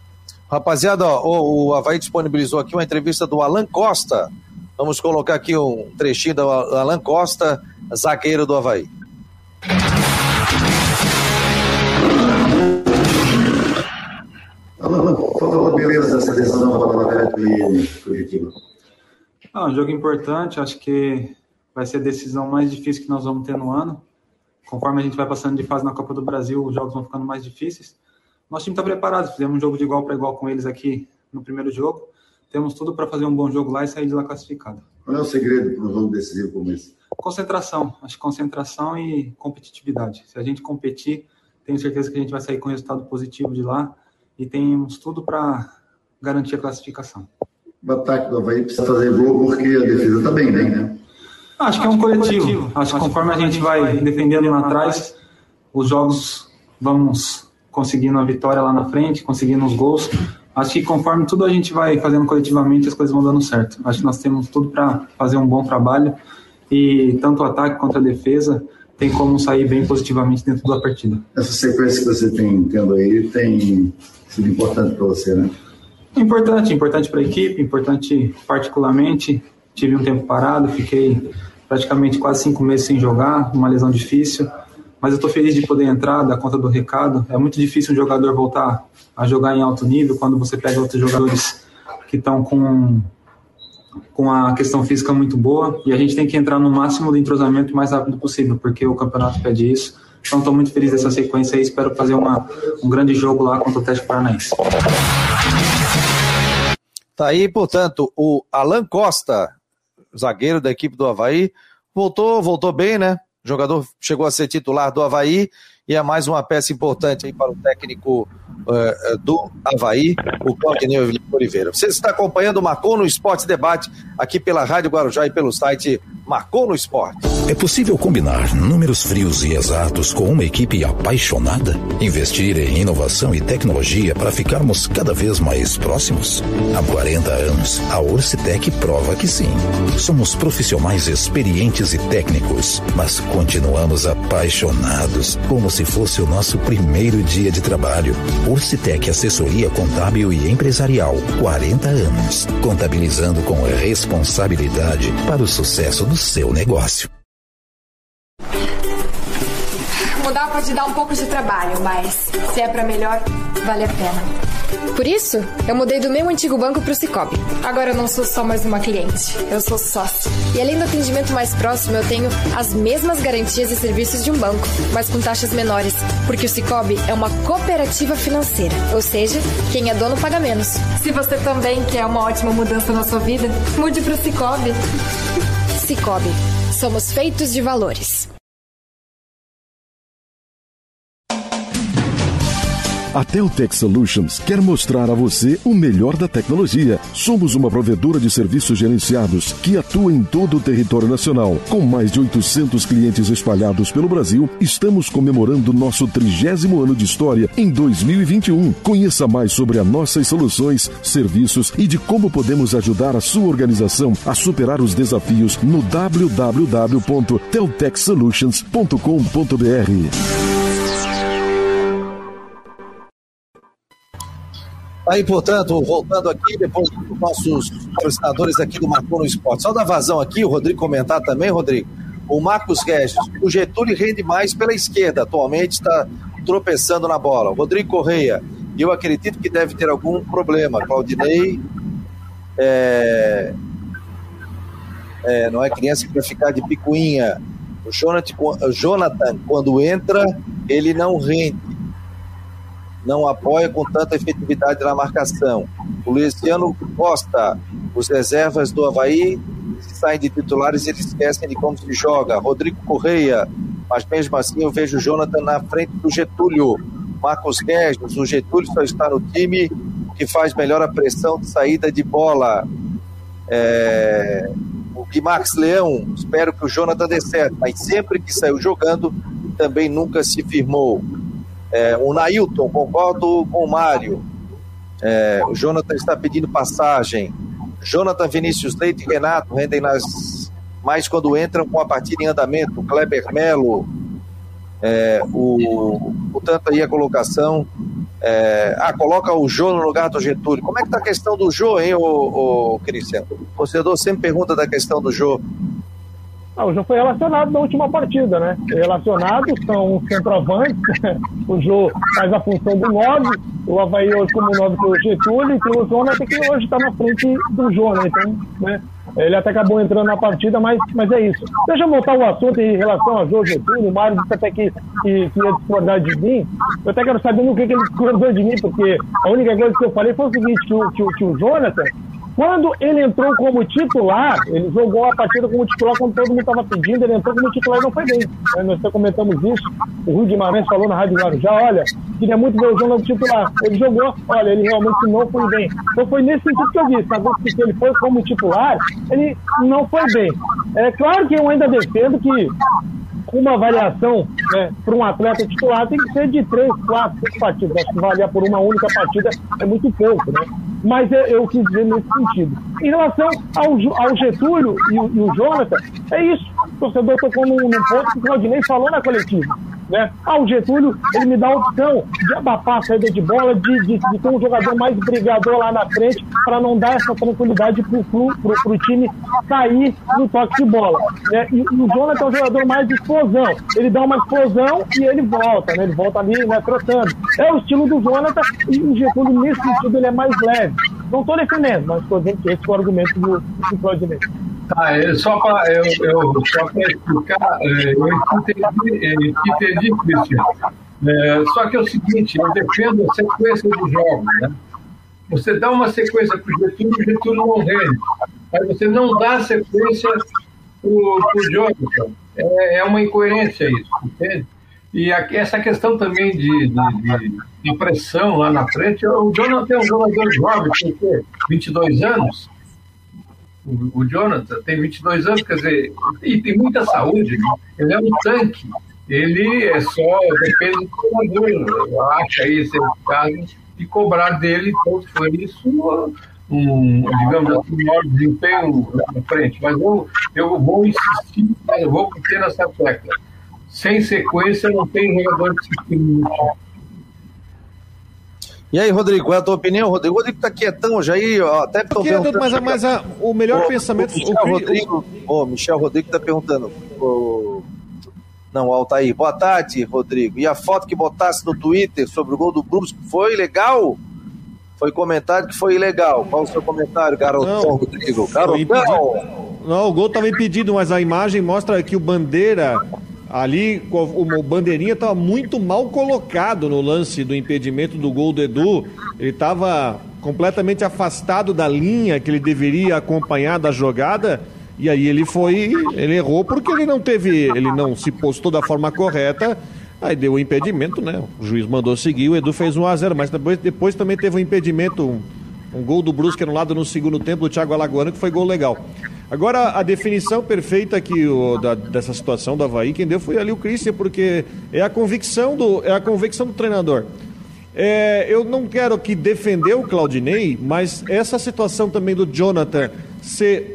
Rapaziada, ó, o, Havaí disponibilizou aqui uma entrevista do Alan Costa. Vamos colocar aqui um trechinho do Alan Costa, zagueiro do Havaí. Alan, qual a beleza dessa decisão para o Curitiba? Ah, um jogo importante, acho que vai ser a decisão mais difícil que nós vamos ter no ano. Conforme a gente vai passando de fase na Copa do Brasil, os jogos vão ficando mais difíceis. Nosso time está preparado, fizemos um jogo de igual para igual com eles aqui no primeiro jogo. Temos tudo para fazer um bom jogo lá e sair de lá classificado. Qual é o segredo para um jogo decisivo como esse? Concentração. Acho que concentração e competitividade. Se a gente competir, tenho certeza que a gente vai sair com resultado positivo de lá e temos tudo para garantir a classificação. O ataque do Havaí precisa fazer gol porque a defesa está bem, bem, né? Acho que é um coletivo. Acho que conforme a gente vai defendendo lá atrás, os jogos vamos conseguindo a vitória lá na frente, conseguindo os gols. Acho que conforme tudo a gente vai fazendo coletivamente, as coisas vão dando certo. Acho que nós temos tudo para fazer um bom trabalho e tanto o ataque quanto a defesa tem como sair bem positivamente dentro da partida. Essa sequência que você tem tendo aí tem sido importante para você, né? Importante, importante para a equipe, importante particularmente. Tive um tempo parado, fiquei praticamente quase cinco meses sem jogar, uma lesão difícil. Mas eu estou feliz de poder entrar, dar conta do recado. É muito difícil um jogador voltar a jogar em alto nível quando você pega outros jogadores que estão com, com a questão física muito boa. E a gente tem que entrar no máximo do entrosamento o mais rápido possível, porque o campeonato pede isso. Então estou muito feliz dessa sequência e espero fazer uma, um grande jogo lá contra o Teste Paranaense. Tá aí, portanto, o Alan Costa, zagueiro da equipe do Havaí, voltou, voltou bem, né? Jogador chegou a ser titular do Havaí e é mais uma peça importante aí para o técnico uh, do Havaí, o Claudinei Oliveira. Você está acompanhando o Marcou no Esporte Debate aqui pela Rádio Guarujá e pelo site Marcou no Esporte. É possível combinar números frios e exatos com uma equipe apaixonada? Investir em inovação e tecnologia para ficarmos cada vez mais próximos? Há 40 anos, a Orcitec prova que sim. Somos profissionais experientes e técnicos, mas continuamos apaixonados como se fosse o nosso primeiro dia de trabalho. Orcitec Assessoria Contábil e Empresarial, 40 anos, contabilizando com responsabilidade para o sucesso do seu negócio. Mudar pode dar um pouco de trabalho, mas se é para melhor, vale a pena. Por isso, eu mudei do meu antigo banco para o Cicobi. Agora eu não sou só mais uma cliente, eu sou sócio. E além do atendimento mais próximo, eu tenho as mesmas garantias e serviços de um banco, mas com taxas menores, porque o Cicobi é uma cooperativa financeira, ou seja, quem é dono paga menos. Se você também quer uma ótima mudança na sua vida, mude para o Cicobi. Cicobi, somos feitos de valores. A Teltech Solutions quer mostrar a você o melhor da tecnologia. Somos uma provedora de serviços gerenciados que atua em todo o território nacional. Com mais de 800 clientes espalhados pelo Brasil, estamos comemorando nosso trigésimo ano de história em 2021. Conheça mais sobre as nossas soluções, serviços e de como podemos ajudar a sua organização a superar os desafios no www.teltechsolutions.com.br. Aí, portanto, voltando aqui, depois dos nossos patrocinadores aqui do Marcou no Esporte. Só da vazão aqui, o Rodrigo comentar também, Rodrigo. O Marcos Regis, o Getúlio rende mais pela esquerda, atualmente está tropeçando na bola. Rodrigo Correia, eu acredito que deve ter algum problema. Claudinei é, é, não é criança para ficar de picuinha. O Jonathan, quando entra, ele não rende não apoia com tanta efetividade na marcação. O Luciano Costa, os reservas do Havaí saem de titulares e eles esquecem de como se joga. Rodrigo Correia, mas mesmo assim eu vejo o Jonathan na frente do Getúlio. Marcos Guedes, o Getúlio só está no time que faz melhor a pressão de saída de bola. É... O Guimarães Leão, espero que o Jonathan dê certo, mas sempre que saiu jogando, também nunca se firmou. É, o Nailton, concordo com o Mário. É, o Jonathan está pedindo passagem. Jonathan Vinícius Leite e Renato rendem nas mais quando entram com a partida em andamento. Kleber Melo, é, o, portanto, aí a colocação. É, ah, coloca o Jô no lugar do Getúlio. Como é que está a questão do Jô, hein, ô, ô, Cristiano? O torcedor sempre pergunta da questão do Jô. Não, o Jô foi relacionado na última partida, né? Relacionado, são centroavantes. o Jô faz a função do 9, o Havaí hoje como 9 foi o Getúlio, e tem o Jonathan que hoje está na frente do Jô, né? Então, né? Ele até acabou entrando na partida, mas, mas é isso. Deixa eu voltar o assunto em relação a Jô Getúlio. O Mário disse até que, que, que, ia discordar de mim. Eu até quero saber no que, que ele discordou de mim, porque a única coisa que eu falei foi o seguinte: que o, que que o Jonathan quando ele entrou como titular, ele jogou a partida como titular quando todo mundo estava pedindo, ele entrou como titular e não foi bem. Nós até comentamos isso, o Rui Guimarães falou na Rádio Guarujá, olha, queria muito ver o João como titular. Ele jogou, olha, ele realmente não foi bem. Então foi nesse sentido que eu disse, agora que ele foi como titular, ele não foi bem. É claro que eu ainda defendo que uma avaliação né, para um atleta titular tem que ser de três, quatro, cinco partidas. Acho que avaliar por uma única partida é muito pouco, né? Mas eu, eu quis dizer nesse sentido. Em relação ao, ao Getúlio e, e o Jonathan, é isso. O torcedor tocou num, num ponto que o Claudinei falou na coletiva. Né? Ah, o Getúlio, ele me dá a opção de abafar a saída de bola, de, de, de ter um jogador mais brigador lá na frente, para não dar essa tranquilidade para o time sair no toque de bola. Né? E, o Jonathan é um jogador mais de explosão. Ele dá uma explosão e ele volta, né? ele volta ali né, trotando. É o estilo do Jonathan e o Getúlio, nesse sentido, ele é mais leve. Não estou defendendo, mas estou dizendo que esse é o argumento do, do Claudinei. Tá, é, só para eu, eu, só explicar, é, eu entendi, entendi Cristian. É, só que é o seguinte, eu defendo a sequência dos jogos. Né? Você dá uma sequência para o Getúlio, o Getúlio não rende. Mas você não dá sequência para o Jonathan. É, é uma incoerência isso, entende? E aqui, essa questão também de, de, de, pressão lá na frente, o Jonathan é um jogador jovem, tem 22 anos, o, Jonathan tem 22 anos, quer dizer, e tem muita saúde, ele é um tanque. Ele é só, depende do treinador, acha aí esse caso, de cobrar dele, então, se for isso, um, digamos assim, maior desempenho na frente. Mas eu, eu vou insistir, eu vou ter nessa tecla. Sem sequência, não tem jogador que se e aí, Rodrigo, qual é a tua opinião? Rodrigo, Rodrigo tá quietão já aí, ó, até tô vendo. Mas, mas a, o melhor pensamento... O Michel o, Rodrigo, o, Michel Rodrigo tá perguntando, o, não, Altair, boa tarde, Rodrigo. E a foto que botasse no Twitter sobre o gol do Brusque foi legal? Foi comentado que foi ilegal. Qual o seu comentário, garotão, não, Rodrigo? Garotão! Não, o gol estava impedido, mas a imagem mostra que o Bandeira Ali o Bandeirinha estava muito mal colocado no lance do impedimento do gol do Edu. Ele estava completamente afastado da linha que ele deveria acompanhar da jogada. E aí ele foi, ele errou porque ele não teve, ele não se postou da forma correta. Aí deu o impedimento, né? O juiz mandou seguir, o Edu fez 1 a 0, mas depois, depois também teve um impedimento, um, um gol do Brusque anulado no segundo tempo do Thiago Alagoano, que foi gol legal. Agora, a definição perfeita aqui o, da, dessa situação do Havaí, quem deu foi ali o Christian, porque é a convicção do, é a convicção do treinador. É, eu não quero aqui defender o Claudinei, mas essa situação também do Jonathan ser,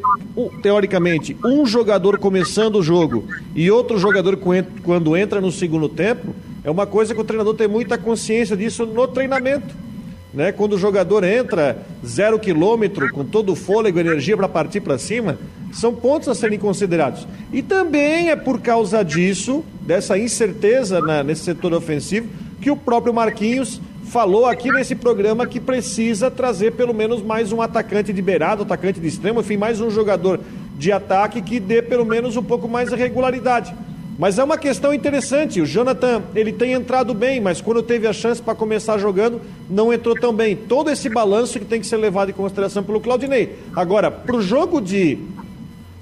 teoricamente, um jogador começando o jogo e outro jogador quando entra no segundo tempo, é uma coisa que o treinador tem muita consciência disso no treinamento. Né? Quando o jogador entra zero quilômetro, com todo o fôlego energia para partir para cima, são pontos a serem considerados. E também é por causa disso, dessa incerteza na, nesse setor ofensivo, que o próprio Marquinhos falou aqui nesse programa que precisa trazer pelo menos mais um atacante de beirado, atacante de extremo, enfim, mais um jogador de ataque que dê pelo menos um pouco mais de regularidade. Mas é uma questão interessante. O Jonathan, ele tem entrado bem, mas quando teve a chance para começar jogando, não entrou tão bem. Todo esse balanço que tem que ser levado em consideração pelo Claudinei. Agora, para o jogo de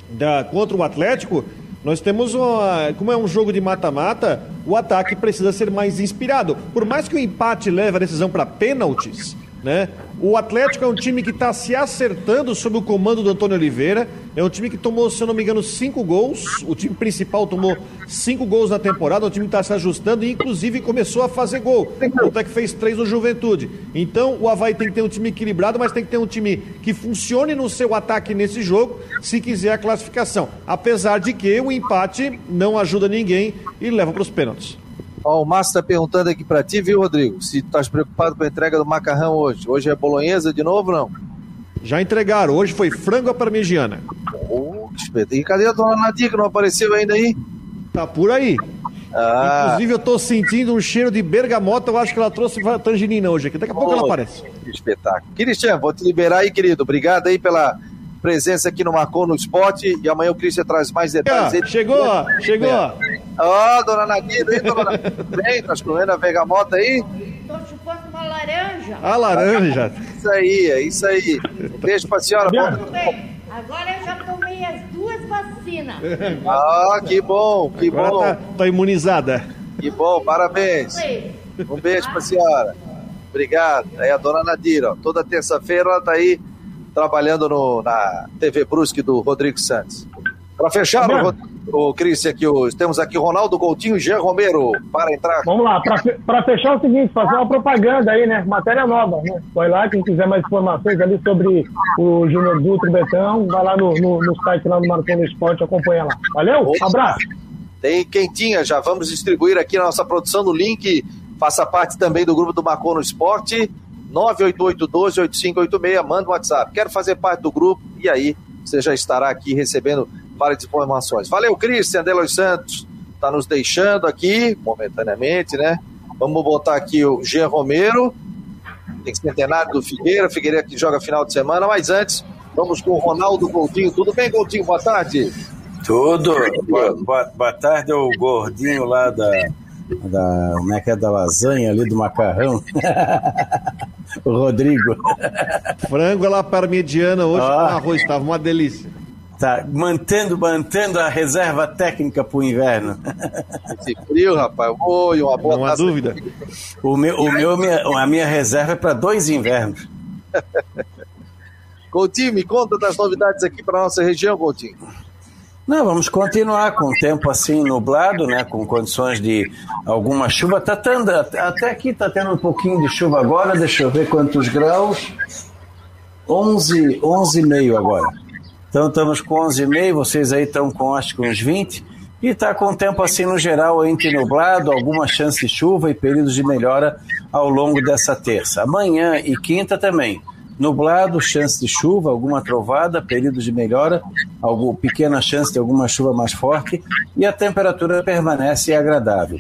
da, contra o Atlético, nós temos uma, como é um jogo de mata-mata, o ataque precisa ser mais inspirado. Por mais que o empate leve a decisão para pênaltis, né? O Atlético é um time que está se acertando sob o comando do Antônio Oliveira. É um time que tomou, se eu não me engano, cinco gols. O time principal tomou cinco gols na temporada. O time está se ajustando e, inclusive, começou a fazer gol. Até que fez três no Juventude. Então, o Havaí tem que ter um time equilibrado, mas tem que ter um time que funcione no seu ataque nesse jogo, se quiser a classificação. Apesar de que o empate não ajuda ninguém e leva para os pênaltis. Ó, o Márcio está perguntando aqui para ti, viu, Rodrigo? Se tu estás preocupado com a entrega do macarrão hoje. Hoje é bolonhesa de novo não? Já entregaram. Hoje foi frango à parmegiana. Oh, E cadê a dona Nadia que não apareceu ainda aí? Tá por aí. Ah. Inclusive, eu tô sentindo um cheiro de bergamota. Eu acho que ela trouxe tangerina hoje aqui. Daqui a pouco ela aparece. Que espetáculo. Cristian, vou te liberar aí, querido. Obrigado aí pela presença aqui no Marcou no Esporte. E amanhã o Cristian traz mais detalhes. É, chegou, chegou. Ó, oh, dona Naguida, hein, dona Bem, tá comendo a vergamota aí? Tô chupando uma laranja. A laranja. Isso aí, é isso aí. Um beijo pra senhora. Tudo bem. Agora eu já tomei as duas vacinas. Ah, que bom, que Agora bom. Tá, tá imunizada. Que bom, parabéns. Um beijo pra senhora. Obrigado. Aí a dona Nadira, ó, toda terça-feira ela tá aí trabalhando no, na TV Brusque do Rodrigo Santos. Para fechar, o, o Cris, aqui, o, temos aqui Ronaldo Coutinho e Jean Romero para entrar. Vamos lá, para fechar é o seguinte, fazer uma propaganda aí, né? Matéria nova, né? Vai lá, quem quiser mais informações ali sobre o Júnior Dutra Betão, vai lá no, no, no, site lá do Esporte, acompanha lá. Valeu? Abraço! Tem quentinha, já vamos distribuir aqui na nossa produção no link. Faça parte também do grupo do Marcou no Esporte. 988-12-8586, manda um WhatsApp. Quero fazer parte do grupo e aí você já estará aqui recebendo várias informações. Valeu, Cristian Delos Santos, está nos deixando aqui, momentaneamente, né? Vamos botar aqui o Jean Romero, tem centenário do Figueira, Figueira que joga final de semana, mas antes, vamos com o Ronaldo Coutinho. Tudo bem, Coutinho? Boa tarde. Tudo. Boa, boa, boa tarde, o gordinho lá da, da. Como é que é? Da lasanha ali, do macarrão. Rodrigo. Frango lá para mediana hoje com arroz, estava uma delícia. Tá mantendo, mantendo a reserva técnica para o inverno. Esse frio, rapaz. Oi, uma boa Não há dúvida. O meu, o meu, minha, a minha reserva é para dois invernos. Coutinho, me conta das novidades aqui para nossa região, Coutinho. Não, vamos continuar com o tempo assim nublado, né? Com condições de alguma chuva. Tá tendo, até aqui tá tendo um pouquinho de chuva agora. Deixa eu ver quantos graus. 11, 11,5 agora. Então estamos com 11,5, vocês aí estão com acho que uns 20. E está com o tempo assim no geral entre nublado, alguma chance de chuva e períodos de melhora ao longo dessa terça. Amanhã e quinta também. Nublado, chance de chuva, alguma trovada, períodos de melhora, alguma pequena chance de alguma chuva mais forte e a temperatura permanece agradável.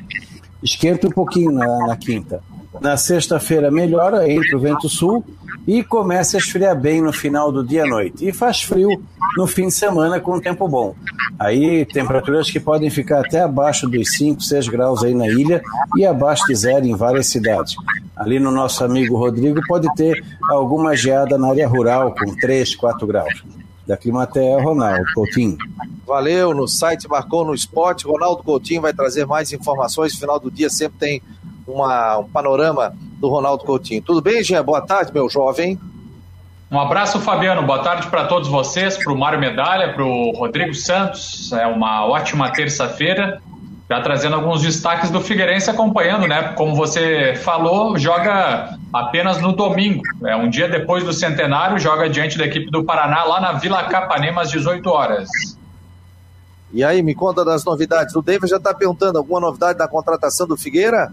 Esquenta um pouquinho na, na quinta. Na sexta-feira melhora, entra o vento sul e começa a esfriar bem no final do dia à noite. E faz frio no fim de semana com tempo bom. Aí temperaturas que podem ficar até abaixo dos 5, 6 graus aí na ilha e abaixo de zero em várias cidades. Ali no nosso amigo Rodrigo pode ter alguma geada na área rural com 3, 4 graus. Da Climatea, Ronaldo Coutinho. Valeu, no site Marcou no Esporte. Ronaldo Coutinho vai trazer mais informações. No final do dia sempre tem uma, um panorama do Ronaldo Coutinho. Tudo bem, Jean? Boa tarde, meu jovem. Um abraço, Fabiano. Boa tarde para todos vocês, para o Mário Medalha, para o Rodrigo Santos. É uma ótima terça-feira. Já trazendo alguns destaques do Figueirense acompanhando, né? Como você falou, joga apenas no domingo. É um dia depois do centenário, joga diante da equipe do Paraná lá na Vila Capanema às 18 horas. E aí, me conta das novidades. O David já está perguntando alguma novidade da contratação do Figueira?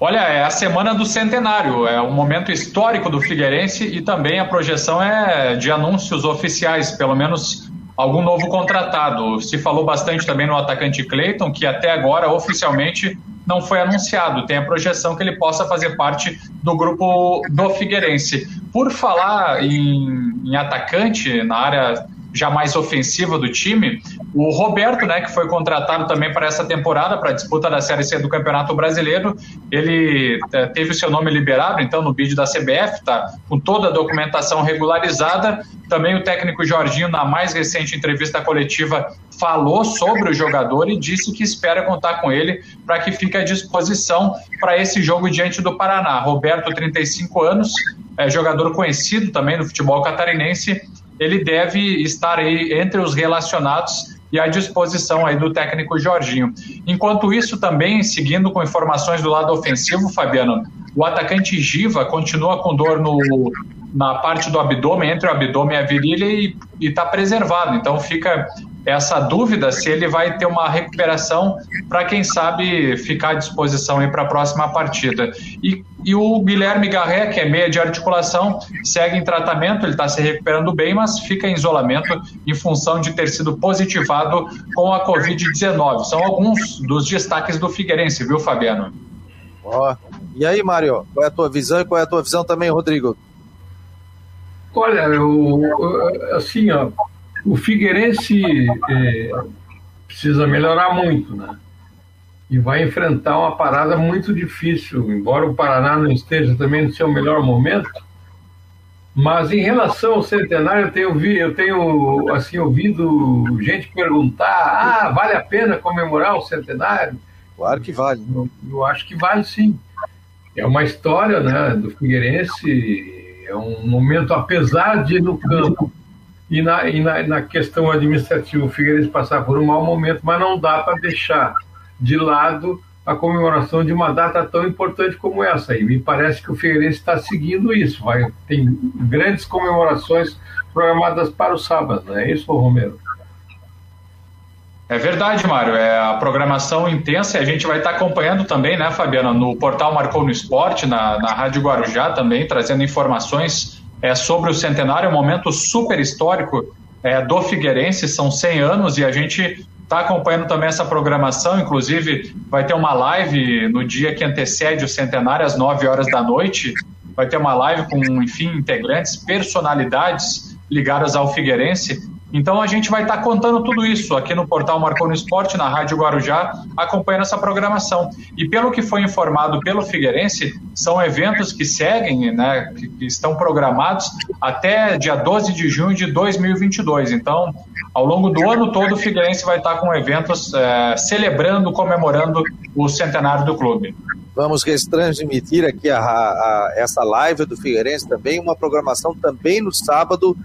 Olha, é a semana do centenário, é um momento histórico do Figueirense e também a projeção é de anúncios oficiais, pelo menos algum novo contratado. Se falou bastante também no atacante Cleiton, que até agora oficialmente não foi anunciado. Tem a projeção que ele possa fazer parte do grupo do Figueirense. Por falar em, em atacante na área já mais ofensiva do time, o Roberto, né, que foi contratado também para essa temporada, para a disputa da Série C do Campeonato Brasileiro, ele é, teve o seu nome liberado, então, no vídeo da CBF, tá com toda a documentação regularizada. Também o técnico Jorginho, na mais recente entrevista coletiva, falou sobre o jogador e disse que espera contar com ele para que fique à disposição para esse jogo diante do Paraná. Roberto, 35 anos, é jogador conhecido também no futebol catarinense, ele deve estar aí entre os relacionados e à disposição aí do técnico Jorginho. Enquanto isso, também, seguindo com informações do lado ofensivo, Fabiano, o atacante Giva continua com dor no, na parte do abdômen, entre o abdômen e a virilha, e está preservado. Então fica essa dúvida se ele vai ter uma recuperação para, quem sabe, ficar à disposição para a próxima partida. E, e, o Guilherme Garré, que é meia de articulação, segue em tratamento, ele está se recuperando bem, mas fica em isolamento em função de ter sido positivado com a Covid-19. São alguns dos destaques do Figueirense, viu, Fabiano? Ó. E aí, Mário, qual é a tua visão e qual é a tua visão também, Rodrigo? Olha, eu, assim, ó, o Figueirense é, precisa melhorar muito, né? E vai enfrentar uma parada muito difícil, embora o Paraná não esteja também no seu melhor momento. Mas em relação ao centenário, eu tenho, eu tenho assim, ouvido gente perguntar: ah, vale a pena comemorar o centenário? Claro que vale. Eu, eu acho que vale sim. É uma história né, do Figueirense, é um momento, apesar de no campo e na, e na, na questão administrativa o Figueirense passar por um mau momento, mas não dá para deixar de lado a comemoração de uma data tão importante como essa. E me parece que o Figueirense está seguindo isso. Vai, tem grandes comemorações programadas para o sábado, não é isso, Romero? É verdade, Mário. É a programação intensa e a gente vai estar acompanhando também, né, Fabiana, no portal Marcou no Esporte, na, na Rádio Guarujá também, trazendo informações é, sobre o centenário, um momento super histórico é, do Figueirense, são 100 anos e a gente está acompanhando também essa programação, inclusive vai ter uma live no dia que antecede o centenário, às 9 horas da noite, vai ter uma live com, enfim, integrantes, personalidades ligadas ao Figueirense, então a gente vai estar contando tudo isso aqui no portal Marcou no Esporte, na Rádio Guarujá, acompanhando essa programação. E pelo que foi informado pelo Figueirense, são eventos que seguem, né, que estão programados até dia 12 de junho de 2022. Então, ao longo do ano todo, o Figueirense vai estar com eventos é, celebrando, comemorando o centenário do clube. Vamos transmitir aqui a, a, essa live do Figueirense também, uma programação também no sábado,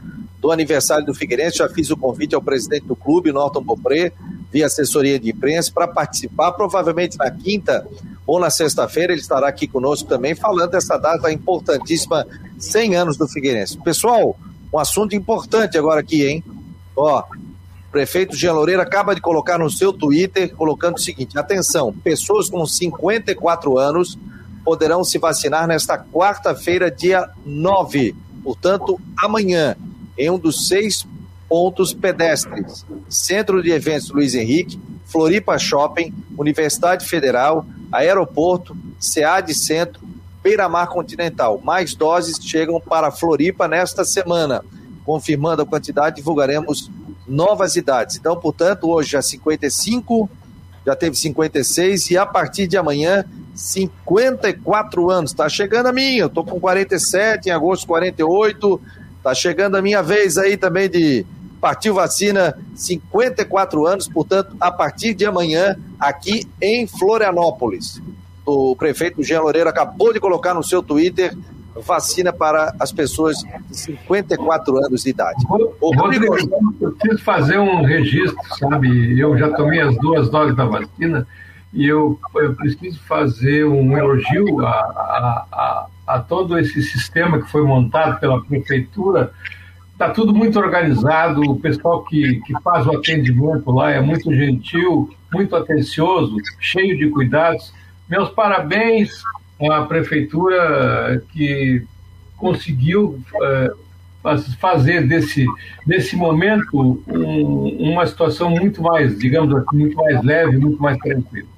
do aniversário do Figueirense. Já fiz o convite ao presidente do clube, Norton Bopré, via assessoria de imprensa, para participar. Provavelmente na quinta ou na sexta-feira ele estará aqui conosco também, falando dessa data importantíssima, 100 anos do Figueirense. Pessoal, um assunto importante agora aqui, hein? Ó, prefeito Jean Loureiro acaba de colocar no seu Twitter, colocando o seguinte: atenção, pessoas com 54 anos poderão se vacinar nesta quarta-feira, dia 9, portanto, amanhã em um dos seis pontos pedestres: Centro de Eventos Luiz Henrique, Floripa Shopping, Universidade Federal, Aeroporto, SEAD Centro, Beira-Mar Continental. Mais doses chegam para Floripa nesta semana. Confirmando a quantidade, divulgaremos novas idades. Então, portanto, hoje já 55, já teve 56 e a partir de amanhã 54 anos. Está chegando a minha, eu estou com 47, em agosto 48, Tá chegando a minha vez aí também de partiu vacina, 54 anos, portanto, a partir de amanhã, aqui em Florianópolis. O prefeito Jean Loureiro acabou de colocar no seu Twitter vacina para as pessoas de 54 anos de idade. Ô, Rodrigo, eu preciso fazer um registro, sabe? Eu já tomei as duas doses da vacina e eu, eu preciso fazer um elogio a, a, a, a todo esse sistema que foi montado pela prefeitura. Está tudo muito organizado, o pessoal que, que faz o atendimento lá é muito gentil, muito atencioso, cheio de cuidados. Meus parabéns à prefeitura que conseguiu é, fazer desse, desse momento um, uma situação muito mais, digamos assim, muito mais leve, muito mais tranquila.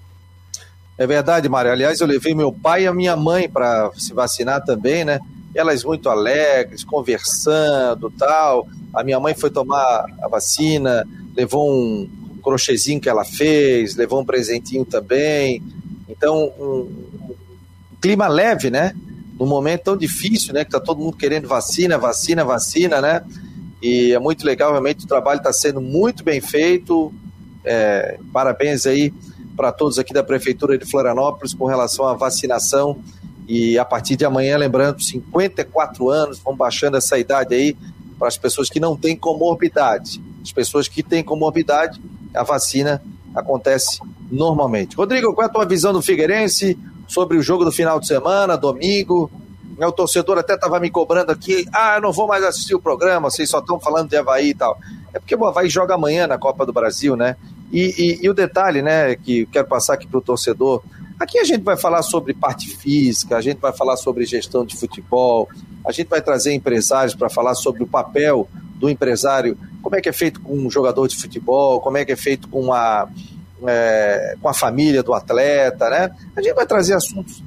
É verdade, Mário. Aliás, eu levei meu pai e a minha mãe para se vacinar também, né? Elas muito alegres, conversando tal. A minha mãe foi tomar a vacina, levou um crochêzinho que ela fez, levou um presentinho também. Então, um, um clima leve, né? Num momento tão difícil, né? Que tá todo mundo querendo vacina, vacina, vacina, né? E é muito legal, realmente o trabalho está sendo muito bem feito. É, parabéns aí para todos aqui da Prefeitura de Florianópolis com relação à vacinação. E a partir de amanhã, lembrando, 54 anos, vão baixando essa idade aí para as pessoas que não têm comorbidade. As pessoas que têm comorbidade, a vacina acontece normalmente. Rodrigo, qual é a tua visão do Figueirense sobre o jogo do final de semana, domingo? O torcedor até estava me cobrando aqui, ah, eu não vou mais assistir o programa, vocês só estão falando de Havaí e tal. É porque o Havaí joga amanhã na Copa do Brasil, né? E, e, e o detalhe, né, que quero passar aqui para o torcedor, aqui a gente vai falar sobre parte física, a gente vai falar sobre gestão de futebol, a gente vai trazer empresários para falar sobre o papel do empresário, como é que é feito com um jogador de futebol, como é que é feito com a, é, com a família do atleta, né? A gente vai trazer assuntos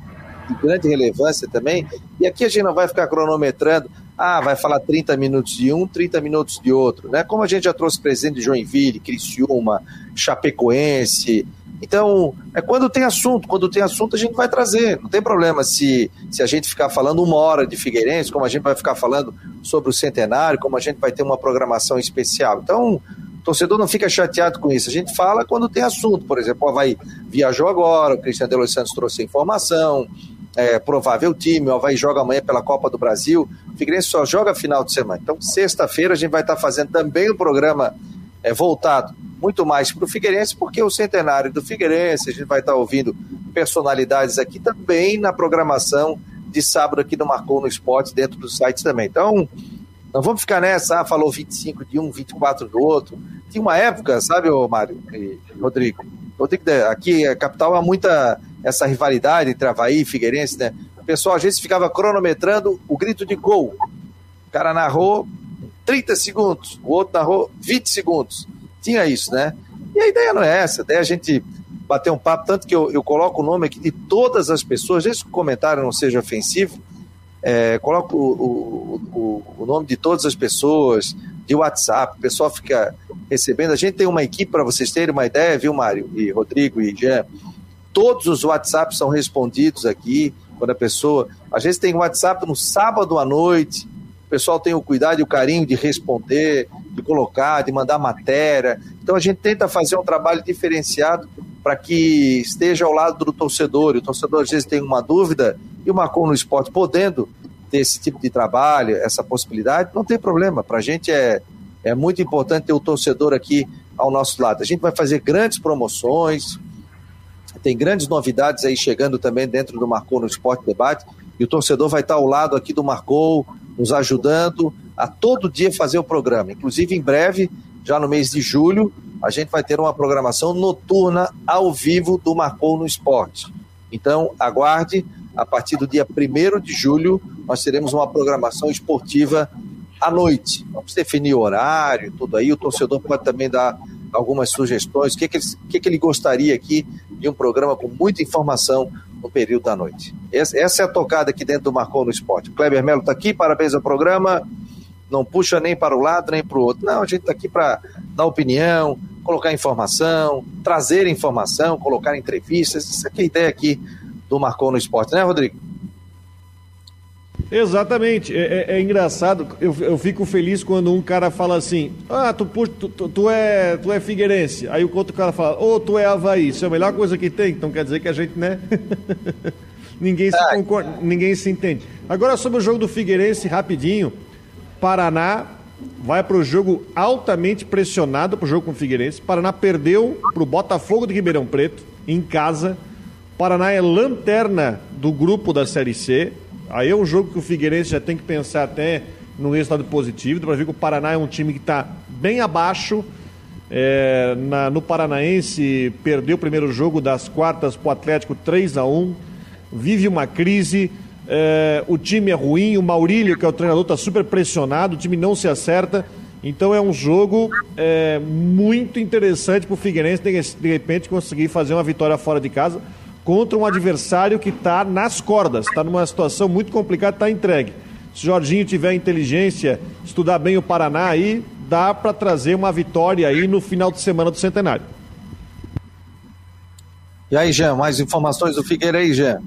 de grande relevância também, e aqui a gente não vai ficar cronometrando, ah, vai falar 30 minutos de um, 30 minutos de outro, né? Como a gente já trouxe presente de Joinville, Criciúma, Chapecoense. Então, é quando tem assunto, quando tem assunto a gente vai trazer. Não tem problema se, se a gente ficar falando uma hora de Figueirense, como a gente vai ficar falando sobre o centenário, como a gente vai ter uma programação especial. Então, o torcedor não fica chateado com isso. A gente fala quando tem assunto. Por exemplo, o Havaí viajou agora, o Cristiano de Los Santos trouxe a informação, é, provável time, o Havaí joga amanhã pela Copa do Brasil, o Figueirense só joga final de semana. Então, sexta-feira a gente vai estar fazendo também o um programa é, voltado muito mais para o Figueirense, porque o centenário do Figueirense, a gente vai estar ouvindo personalidades aqui também na programação de sábado aqui no Marcou no Esporte, dentro do site também. Então, não vamos ficar nessa, ah, falou 25 de um, 24 do outro. tinha uma época, sabe, ô Mário e Rodrigo? Rodrigo, aqui a capital há muita essa rivalidade entre Havaí e Figueirense, né? O pessoal às vezes ficava cronometrando o grito de gol. O cara narrou 30 segundos, o outro narrou 20 segundos. Tinha isso, né? E a ideia não é essa, a ideia é a gente bater um papo, tanto que eu, eu coloco o nome aqui de todas as pessoas, desde que o comentário não seja ofensivo, é, coloco o, o, o, nome de todas as pessoas, de WhatsApp, o pessoal fica recebendo. A gente tem uma equipe para vocês terem uma ideia, viu, Mário e Rodrigo e Jean? Todos os WhatsApps são respondidos aqui, quando a pessoa. Às vezes tem WhatsApp no sábado à noite, o pessoal tem o cuidado e o carinho de responder, de colocar, de mandar matéria. Então a gente tenta fazer um trabalho diferenciado para que esteja ao lado do torcedor. E o torcedor às vezes tem uma dúvida e o Marcon no Esporte podendo ter esse tipo de trabalho, essa possibilidade, não tem problema. Para a gente é, é muito importante ter o torcedor aqui ao nosso lado. A gente vai fazer grandes promoções, tem grandes novidades aí chegando também dentro do Marcou no Esporte Debate. E o torcedor vai estar ao lado aqui do Marcou, nos ajudando a todo dia fazer o programa. Inclusive, em breve, já no mês de julho, a gente vai ter uma programação noturna ao vivo do Marcou no Esporte. Então, aguarde, a partir do dia 1 de julho, nós teremos uma programação esportiva à noite. Vamos definir o horário, tudo aí. O torcedor pode também dar algumas sugestões. O que, é que, ele, que, é que ele gostaria aqui de um programa com muita informação no período da noite. Essa é a tocada aqui dentro do Marcou no Esporte. O Kleber Melo está aqui, parabéns ao programa. Não puxa nem para o lado nem para o outro. Não, a gente está aqui para dar opinião, colocar informação, trazer informação, colocar entrevistas. Aqui é a ideia aqui do Marcou no Esporte, né, Rodrigo? Exatamente. É, é, é engraçado. Eu, eu, fico feliz quando um cara fala assim: Ah, tu, tu, tu, tu, é, tu é Figueirense. Aí o outro cara fala: Ô, oh, tu é Havaí. Isso é a melhor coisa que tem. Então quer dizer que a gente, né? ninguém, se concorda, ninguém se entende. Agora sobre o jogo do Figueirense, rapidinho. Paraná vai para o jogo altamente pressionado para o jogo com o Figueirense. Paraná perdeu para o Botafogo de Ribeirão Preto, em casa. Paraná é lanterna do grupo da Série C. Aí é um jogo que o Figueirense já tem que pensar até no resultado positivo. Para ver que o Paraná é um time que está bem abaixo. É, na, no Paranaense, perdeu o primeiro jogo das quartas para o Atlético 3 a 1 Vive uma crise. É, o time é ruim. O Maurílio, que é o treinador, está super pressionado. O time não se acerta. Então é um jogo é, muito interessante para o Figueirense, de, de repente, conseguir fazer uma vitória fora de casa contra um adversário que está nas cordas, está numa situação muito complicada, está entregue. Se Jorginho tiver inteligência, estudar bem o Paraná aí, dá para trazer uma vitória aí no final de semana do Centenário. E aí, Jean, mais informações do Figueira aí, Jean?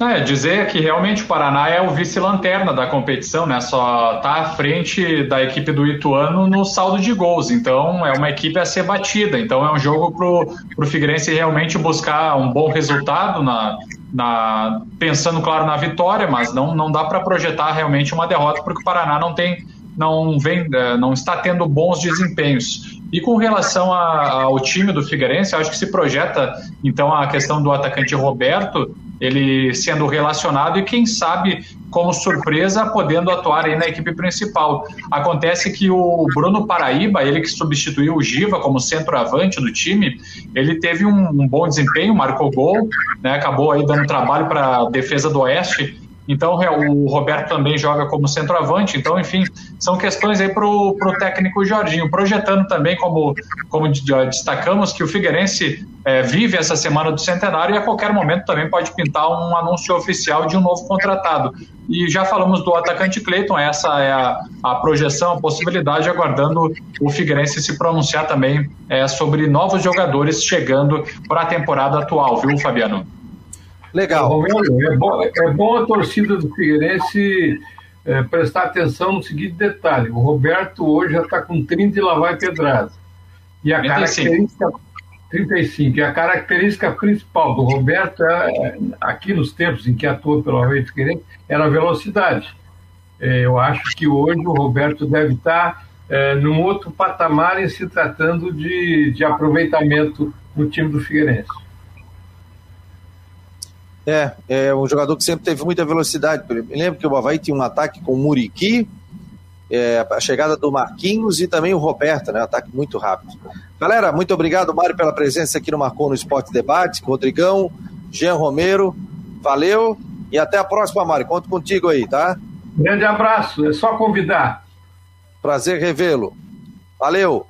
É, dizer que realmente o Paraná é o vice-lanterna da competição, né? Só está à frente da equipe do Ituano no saldo de gols. Então é uma equipe a ser batida. Então é um jogo para o Figueirense realmente buscar um bom resultado na, na pensando claro na vitória, mas não, não dá para projetar realmente uma derrota porque o Paraná não tem não vem é, não está tendo bons desempenhos. E com relação a, ao time do Figueirense, acho que se projeta então a questão do atacante Roberto ele sendo relacionado e quem sabe como surpresa podendo atuar aí na equipe principal. Acontece que o Bruno Paraíba, ele que substituiu o Giva como centroavante do time, ele teve um, um bom desempenho, marcou gol, né, acabou aí dando trabalho para a defesa do Oeste então o Roberto também joga como centroavante. Então, enfim, são questões aí para o técnico Jorginho, projetando também, como, como destacamos, que o Figueirense é, vive essa semana do centenário e a qualquer momento também pode pintar um anúncio oficial de um novo contratado. E já falamos do atacante Cleiton, essa é a, a projeção, a possibilidade, aguardando o Figueirense se pronunciar também é, sobre novos jogadores chegando para a temporada atual, viu, Fabiano? Legal. É bom, é bom a torcida do Figueirense é, prestar atenção no seguinte detalhe: o Roberto hoje já está com 30 e lá vai pedrada. E a 35. característica. 35. E a característica principal do Roberto, é, aqui nos tempos em que atuou pelo Havaí Figueirense, era a velocidade. É, eu acho que hoje o Roberto deve estar é, num outro patamar em se tratando de, de aproveitamento no time do Figueirense. É, é um jogador que sempre teve muita velocidade. Lembro que o Havaí tinha um ataque com o Muriqui, é, a chegada do Marquinhos e também o Roberto, né? Ataque muito rápido. Galera, muito obrigado, Mário, pela presença aqui no Marcou no Esporte Debate. Rodrigão, Jean Romero, valeu e até a próxima, Mário. Conto contigo aí, tá? Grande abraço, é só convidar. Prazer revê-lo. Valeu.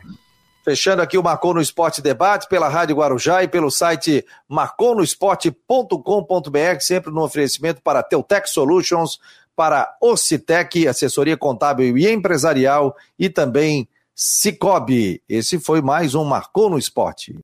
Fechando aqui o Marcou no Esporte Debate pela Rádio Guarujá e pelo site marconosport.com.br, sempre no oferecimento para Teutec Solutions, para Ocitec, assessoria contábil e empresarial, e também Cicobi. Esse foi mais um Marcou no Esporte.